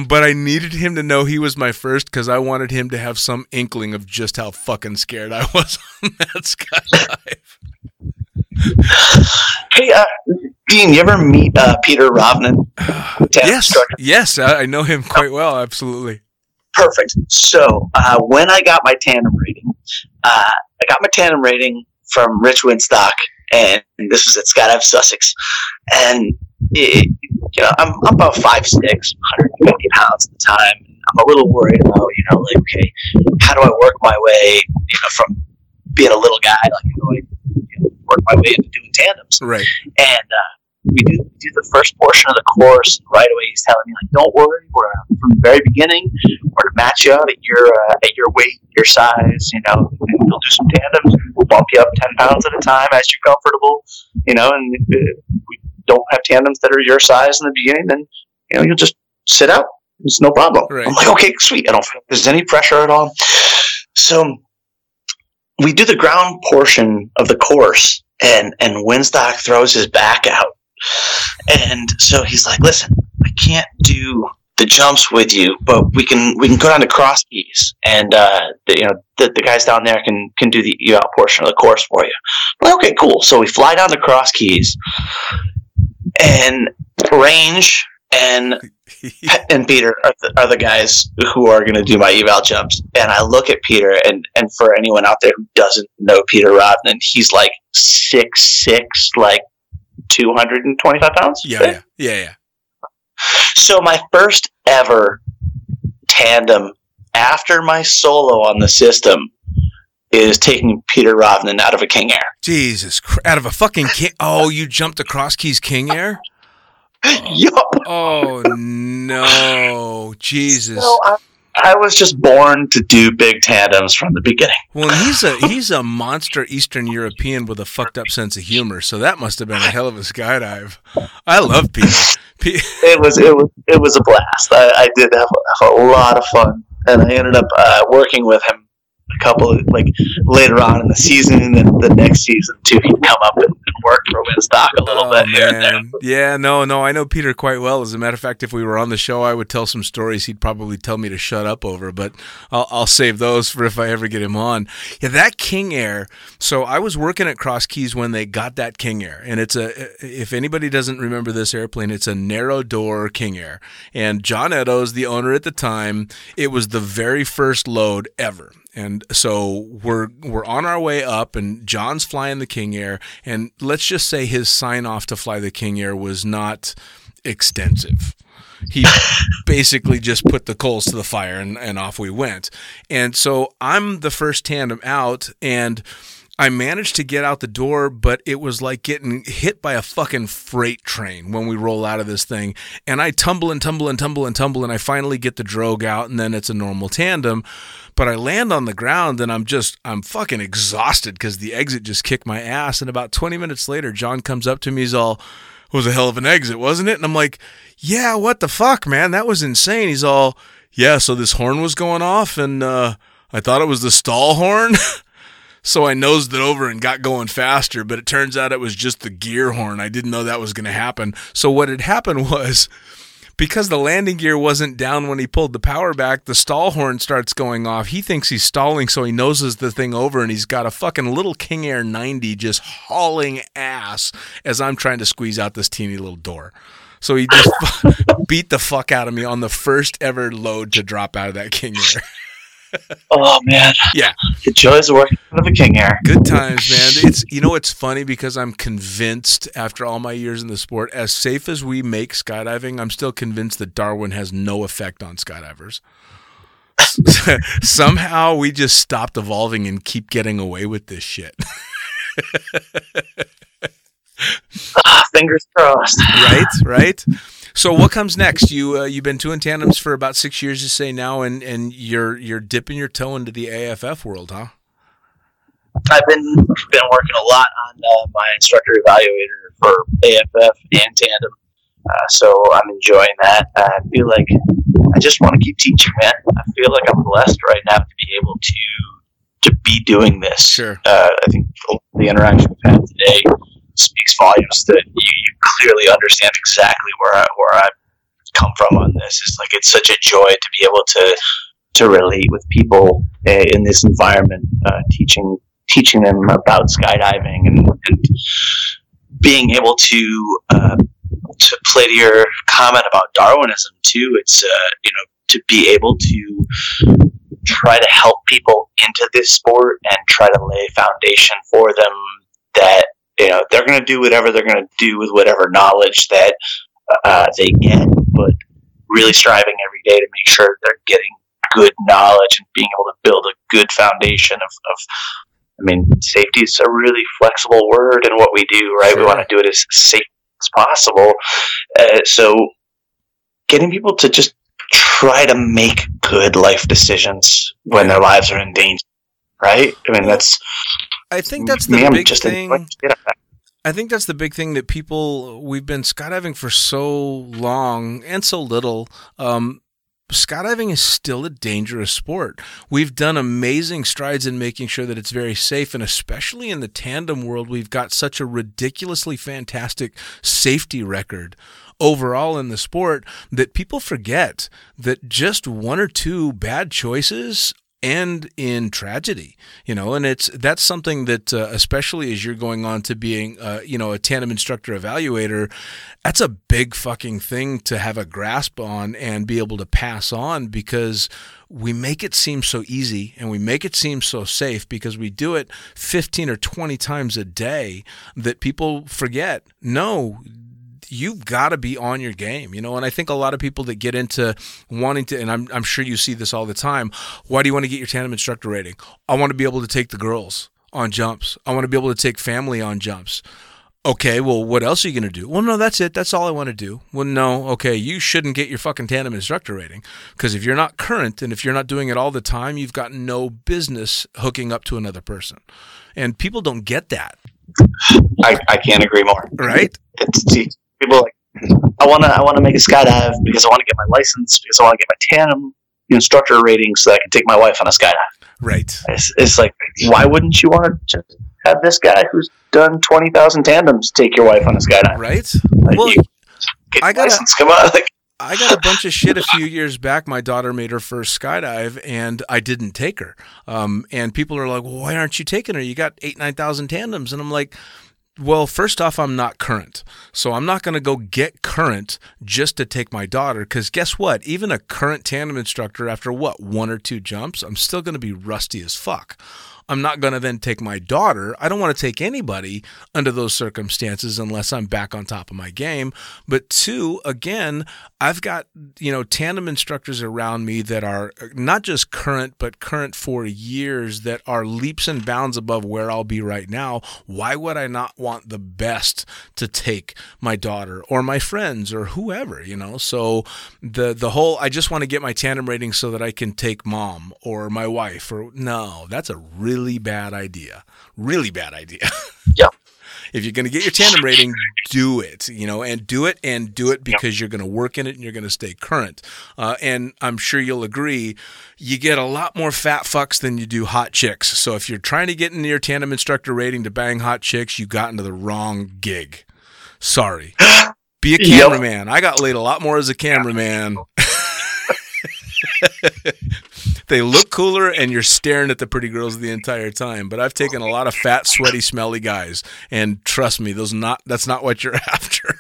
but I needed him to know he was my first because I wanted him to have some inkling of just how fucking scared I was *laughs* on that skydive. Hey, uh, Dean, you ever meet uh, Peter Rovnan? *sighs* yes, instructor? yes, I know him quite well. Absolutely. Perfect. So uh, when I got my tandem rating, uh, I got my tandem rating from Rich Winstock, and this was at Skydive Sussex, and it, you know I'm, I'm about five six, 150 pounds at the time. I'm a little worried about you know like okay, how do I work my way you know from being a little guy like you know, work my way into doing tandems. Right. And uh, we do we do the first portion of the course. Right away, he's telling me like, "Don't worry, we're uh, from the very beginning. We're to match you out at your uh, at your weight, your size. You know, and we'll do some tandems. We'll bump you up ten pounds at a time as you're comfortable. You know, and we don't have tandems that are your size in the beginning, then you know you'll just sit out. It's no problem. Right. I'm like, okay, sweet. I don't feel there's any pressure at all. So we do the ground portion of the course and and Winstock throws his back out. And so he's like, "Listen, I can't do the jumps with you, but we can we can go down to cross keys, and uh, the, you know the, the guys down there can can do the eval portion of the course for you." Like, okay, cool. So we fly down to cross keys, and range and *laughs* and Peter are the, are the guys who are going to do my eval jumps. And I look at Peter, and and for anyone out there who doesn't know Peter Rovnan, he's like six six, like two hundred and twenty five pounds. Yeah, yeah, yeah, yeah. So my first ever tandem after my solo on the system is taking Peter Rovnan out of a King Air. Jesus, out of a fucking King. Oh, you jumped across Keys King Air. *gasps* yup. Oh no, Jesus. So I, I, was just born to do big tandems from the beginning. Well, he's a *laughs* he's a monster Eastern European with a fucked up sense of humor, so that must have been a hell of a skydive. I love Peter. *laughs* it was it was it was a blast. I, I did have, have, a lot of fun, and I ended up uh, working with him a couple of, like later on in the season and then the next season too he'd come up and, and work for Winstock a little oh, bit man. Yeah, no, no, I know Peter quite well. As a matter of fact, if we were on the show, I would tell some stories he'd probably tell me to shut up over, but I'll, I'll save those for if I ever get him on. Yeah, that King Air. So I was working at Cross Keys when they got that King Air, and it's a. If anybody doesn't remember this airplane, it's a narrow door King Air, and John Eddowes, the owner at the time, it was the very first load ever and so we're we're on our way up, and John's flying the King Air, and let's just say his sign off to fly the King Air was not extensive. He *laughs* basically just put the coals to the fire, and, and off we went. And so I'm the first tandem out, and I managed to get out the door, but it was like getting hit by a fucking freight train when we roll out of this thing. And I tumble and tumble and tumble and tumble, and I finally get the drogue out, and then it's a normal tandem. But I land on the ground, and I'm just, I'm fucking exhausted because the exit just kicked my ass. And about 20 minutes later, John comes up to me, he's all, It was a hell of an exit, wasn't it? And I'm like, yeah, what the fuck, man? That was insane. He's all, yeah, so this horn was going off, and uh, I thought it was the stall horn. *laughs* So I nosed it over and got going faster, but it turns out it was just the gear horn. I didn't know that was going to happen. So what had happened *laughs* was because the landing gear wasn't down when he pulled the power back, the stall horn starts going off. He thinks he's stalling, so he noses the thing over, and he's got a fucking little King Air 90 just hauling ass as I'm trying to squeeze out this teeny little door. So he just *laughs* beat the fuck out of me on the first ever load to drop out of that King Air. *laughs* Oh man. Yeah. The joys of working with a King Air. Good times, man. It's you know it's funny because I'm convinced after all my years in the sport, as safe as we make skydiving, I'm still convinced that Darwin has no effect on skydivers. *laughs* Somehow we just stopped evolving and keep getting away with this shit. *laughs* Ah, fingers crossed. right, right. So what comes next? You uh, you've been doing tandems for about six years, you say now, and and you're you're dipping your toe into the AFF world, huh? I've been been working a lot on uh, my instructor evaluator for AFF and tandem, uh, so I'm enjoying that. I feel like I just want to keep teaching, man. I feel like I'm blessed right now to be able to to be doing this. Sure. Uh, I think the interaction we've had today speaks volumes that you, you clearly understand exactly where I, where I come from on this. It's like it's such a joy to be able to to relate with people uh, in this environment, uh, teaching teaching them about skydiving and, and being able to uh, to play to your comment about Darwinism too. It's uh, you know to be able to try to help people into this sport and try to lay a foundation for them that you know they're going to do whatever they're going to do with whatever knowledge that uh, they get, but really striving every day to make sure they're getting good knowledge and being able to build a good foundation of, of I mean, safety is a really flexible word in what we do, right? Sure. We want to do it as safe as possible. Uh, so, getting people to just try to make good life decisions when their lives are in danger, right? I mean, that's I think that's the big just thing. enjoying the shit out of that. I think that's the big thing that people we've been skydiving for so long and so little. Um, skydiving is still a dangerous sport. We've done amazing strides in making sure that it's very safe, and especially in the tandem world, we've got such a ridiculously fantastic safety record overall in the sport that people forget that just one or two bad choices end in tragedy you know and it's that's something that uh, especially as you're going on to being uh, you know a tandem instructor evaluator that's a big fucking thing to have a grasp on and be able to pass on because we make it seem so easy and we make it seem so safe because we do it 15 or 20 times a day that people forget no you've got to be on your game, you know. And I think a lot of people that get into wanting to, and I'm, I'm sure you see this all the time. Why do you want to get your tandem instructor rating? I want to be able to take the girls on jumps. I want to be able to take family on jumps. Okay, well, what else are you going to do? Well, no, that's it. That's all I want to do. Well, no, okay, you shouldn't get your fucking tandem instructor rating because if you're not current and if you're not doing it all the time, you've got no business hooking up to another person. And people don't get that, I, I can't agree more. right? It's people like I want to I want to make a skydive because I want to get my license because I want to get my tandem instructor rating so that I can take my wife on a skydive. Right. It's, it's like why wouldn't you want to just have this guy who's done twenty thousand tandems take your wife on a skydive? Right? Like, Well, I gotta- license. Come on, like I got a bunch of shit a few years back. My daughter made her first skydive, and I didn't take her. Um, and people are like, "Well, why aren't you taking her? You got eight, nine thousand tandems." And I'm like, "Well, first off, I'm not current, so I'm not going to go get current just to take my daughter. Because guess what? Even a current tandem instructor, after what one or two jumps, I'm still going to be rusty as fuck." I'm not going to then take my daughter. I don't want to take anybody under those circumstances unless I'm back on top of my game. But two, again, I've got, you know, tandem instructors around me that are uh, not just current, but current for years that are leaps and bounds above where I'll be right now. Why would I not want the best to take my daughter or my friends or whoever, you know? So the the whole I just want to get my tandem rating so that I can take mom or my wife or no, that's a really bad idea. Really bad idea. *laughs* Yeah. If you're going to get your tandem rating, do it, you know, and do it and do it because you're going to work in it and you're going to stay current. Uh, and I'm sure you'll agree, you get a lot more fat fucks than you do hot chicks. So if you're trying to get into your tandem instructor rating to bang hot chicks, you got into the wrong gig. Sorry. *gasps* Be a Yep. cameraman. I got laid a lot more as a cameraman. *laughs* *laughs* they look cooler and you're staring at the pretty girls the entire time. But I've taken a lot of fat, sweaty, smelly guys, and trust me, those not that's not what you're *laughs* after.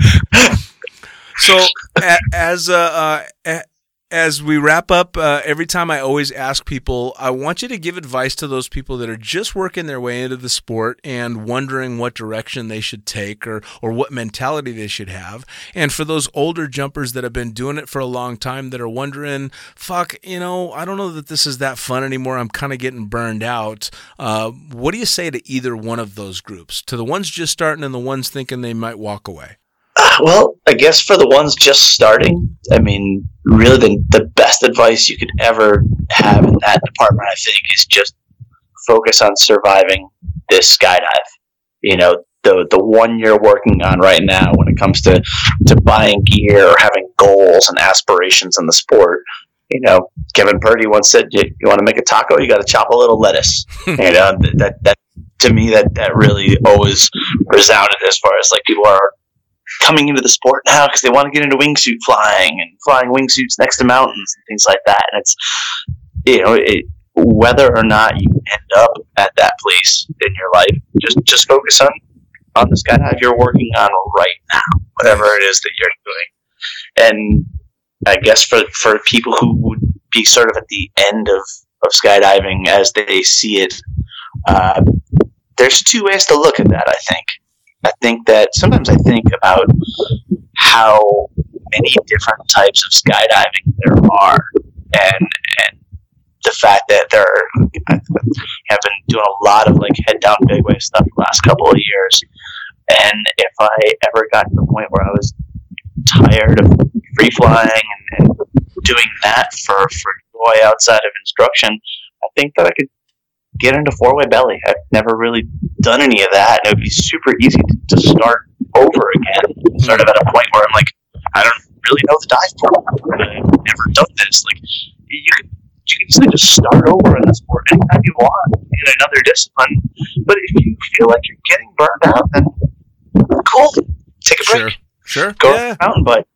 *laughs* so a, as uh, uh, a- as we wrap up, uh, every time I always ask people, I want you to give advice to those people that are just working their way into the sport and wondering what direction they should take or, or what mentality they should have. And for those older jumpers that have been doing it for a long time that are wondering, fuck, you know, I don't know that this is that fun anymore. I'm kind of getting burned out. Uh, what do you say to either one of those groups? To the ones just starting and the ones thinking they might walk away? Well, I guess for the ones just starting, I mean, really the, the best advice you could ever have in that department, I think, is just focus on surviving this skydive. You know, the the one you're working on right now when it comes to, to buying gear or having goals and aspirations in the sport. You know, Kevin Purdy once said, "You, you want to make a taco, you got to chop a little lettuce." *laughs* you know, th- that that to me that that really always resounded as far as like people are coming into the sport now because they want to get into wingsuit flying and flying wingsuits next to mountains and things like that. And it's you know it, whether or not you end up at that place in your life, just just focus on on the skydive you're working on right now, whatever it is that you're doing. And I guess for for people who would be sort of at the end of of skydiving as they see it, uh, there's two ways to look at that. I think. I think that sometimes I think about how many different types of skydiving there are, and and the fact that there are, I have been doing a lot of like head down big wave stuff the last couple of years, and if I ever got to the point where I was tired of free flying and, and doing that for for joy outside of instruction, I think that I could get into four way belly. I've never really done any of that, and it would be super easy to, to start over again. Sort of at a point where I'm like, I don't really know the dive program. I've never done this. Like, you could you can easily just start over in the sport anytime you want in another discipline. But if you feel like you're getting burned out, then cool, take a break Sure. Sure. go yeah. mountain bike.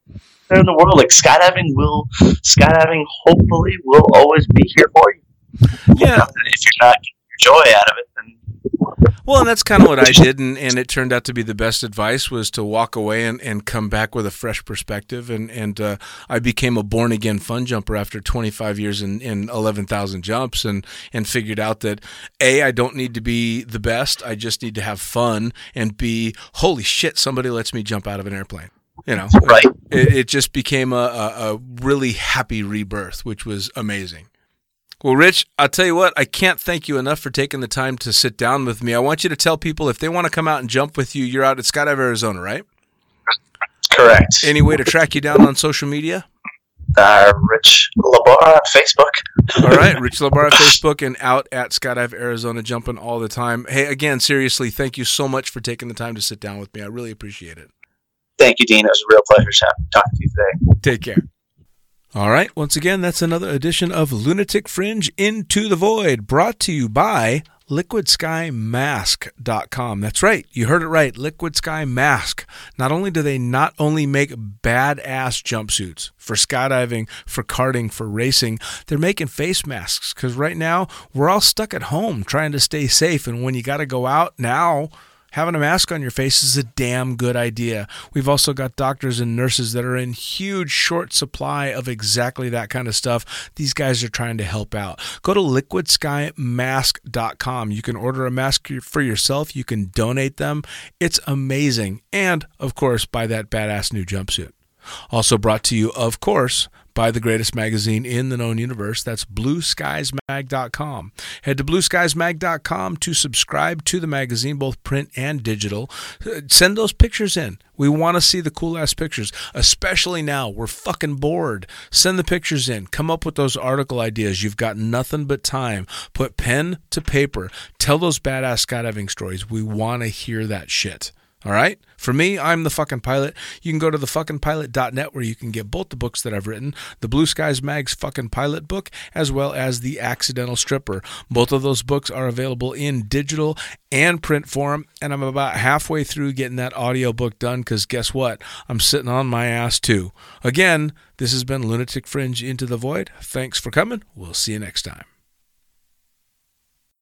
There in the world, like skydiving will skydiving hopefully will always be here for you. Yeah. If you're not getting joy out of it, then Well, and that's kind of what I did, and, and it turned out to be the best advice was to walk away and, and come back with a fresh perspective. And and uh, I became a born again fun jumper after 25 years in, in 11,000 jumps, and and figured out that a I don't need to be the best, I just need to have fun, and b holy shit, somebody lets me jump out of an airplane. You know, Right. It, it just became a, a, a really happy rebirth, which was amazing. Well, Rich, I'll tell you what, I can't thank you enough for taking the time to sit down with me. I want you to tell people if they want to come out and jump with you, you're out at Skydive, Arizona, right? correct. Any way to track you down on social media? Uh, Rich Labar on Facebook. All right, Rich Labar on *laughs* Facebook and out at Skydive, Arizona, jumping all the time. Hey, again, seriously, thank you so much for taking the time to sit down with me. I really appreciate it. Thank you, Dean. It was a real pleasure talking to you today. Take care. All right. Once again, that's another edition of Lunatic Fringe Into the Void, brought to you by LiquidSkyMask.com. That's right. You heard it right. Liquid Sky Mask. Not only do they not only make badass jumpsuits for skydiving, for karting, for racing, they're making face masks because right now we're all stuck at home trying to stay safe. And when you got to go out now, Having a mask on your face is a damn good idea. We've also got doctors and nurses that are in huge short supply of exactly that kind of stuff. These guys are trying to help out. Go to liquidskymask.com. You can order a mask for yourself, you can donate them. It's amazing. And, of course, buy that badass new jumpsuit. Also brought to you, of course, by the greatest magazine in the known universe. That's blueskiesmag.com. Head to blueskiesmag.com to subscribe to the magazine, both print and digital. Uh, Send those pictures in. We want to see the cool ass pictures, especially now. We're fucking bored. Send the pictures in. Come up with those article ideas. You've got nothing but time. Put pen to paper. Tell those badass skydiving stories. We want to hear that shit. All right? For me, I'm the fucking pilot. You can go to the thefuckingpilot.net where you can get both the books that I've written, the Blue Skies Mag's fucking pilot book, as well as the Accidental Stripper. Both of those books are available in digital and print form, and I'm about halfway through getting that audiobook done because guess what? I'm sitting on my ass too. Again, this has been Lunatic Fringe Into the Void. Thanks for coming. We'll see you next time.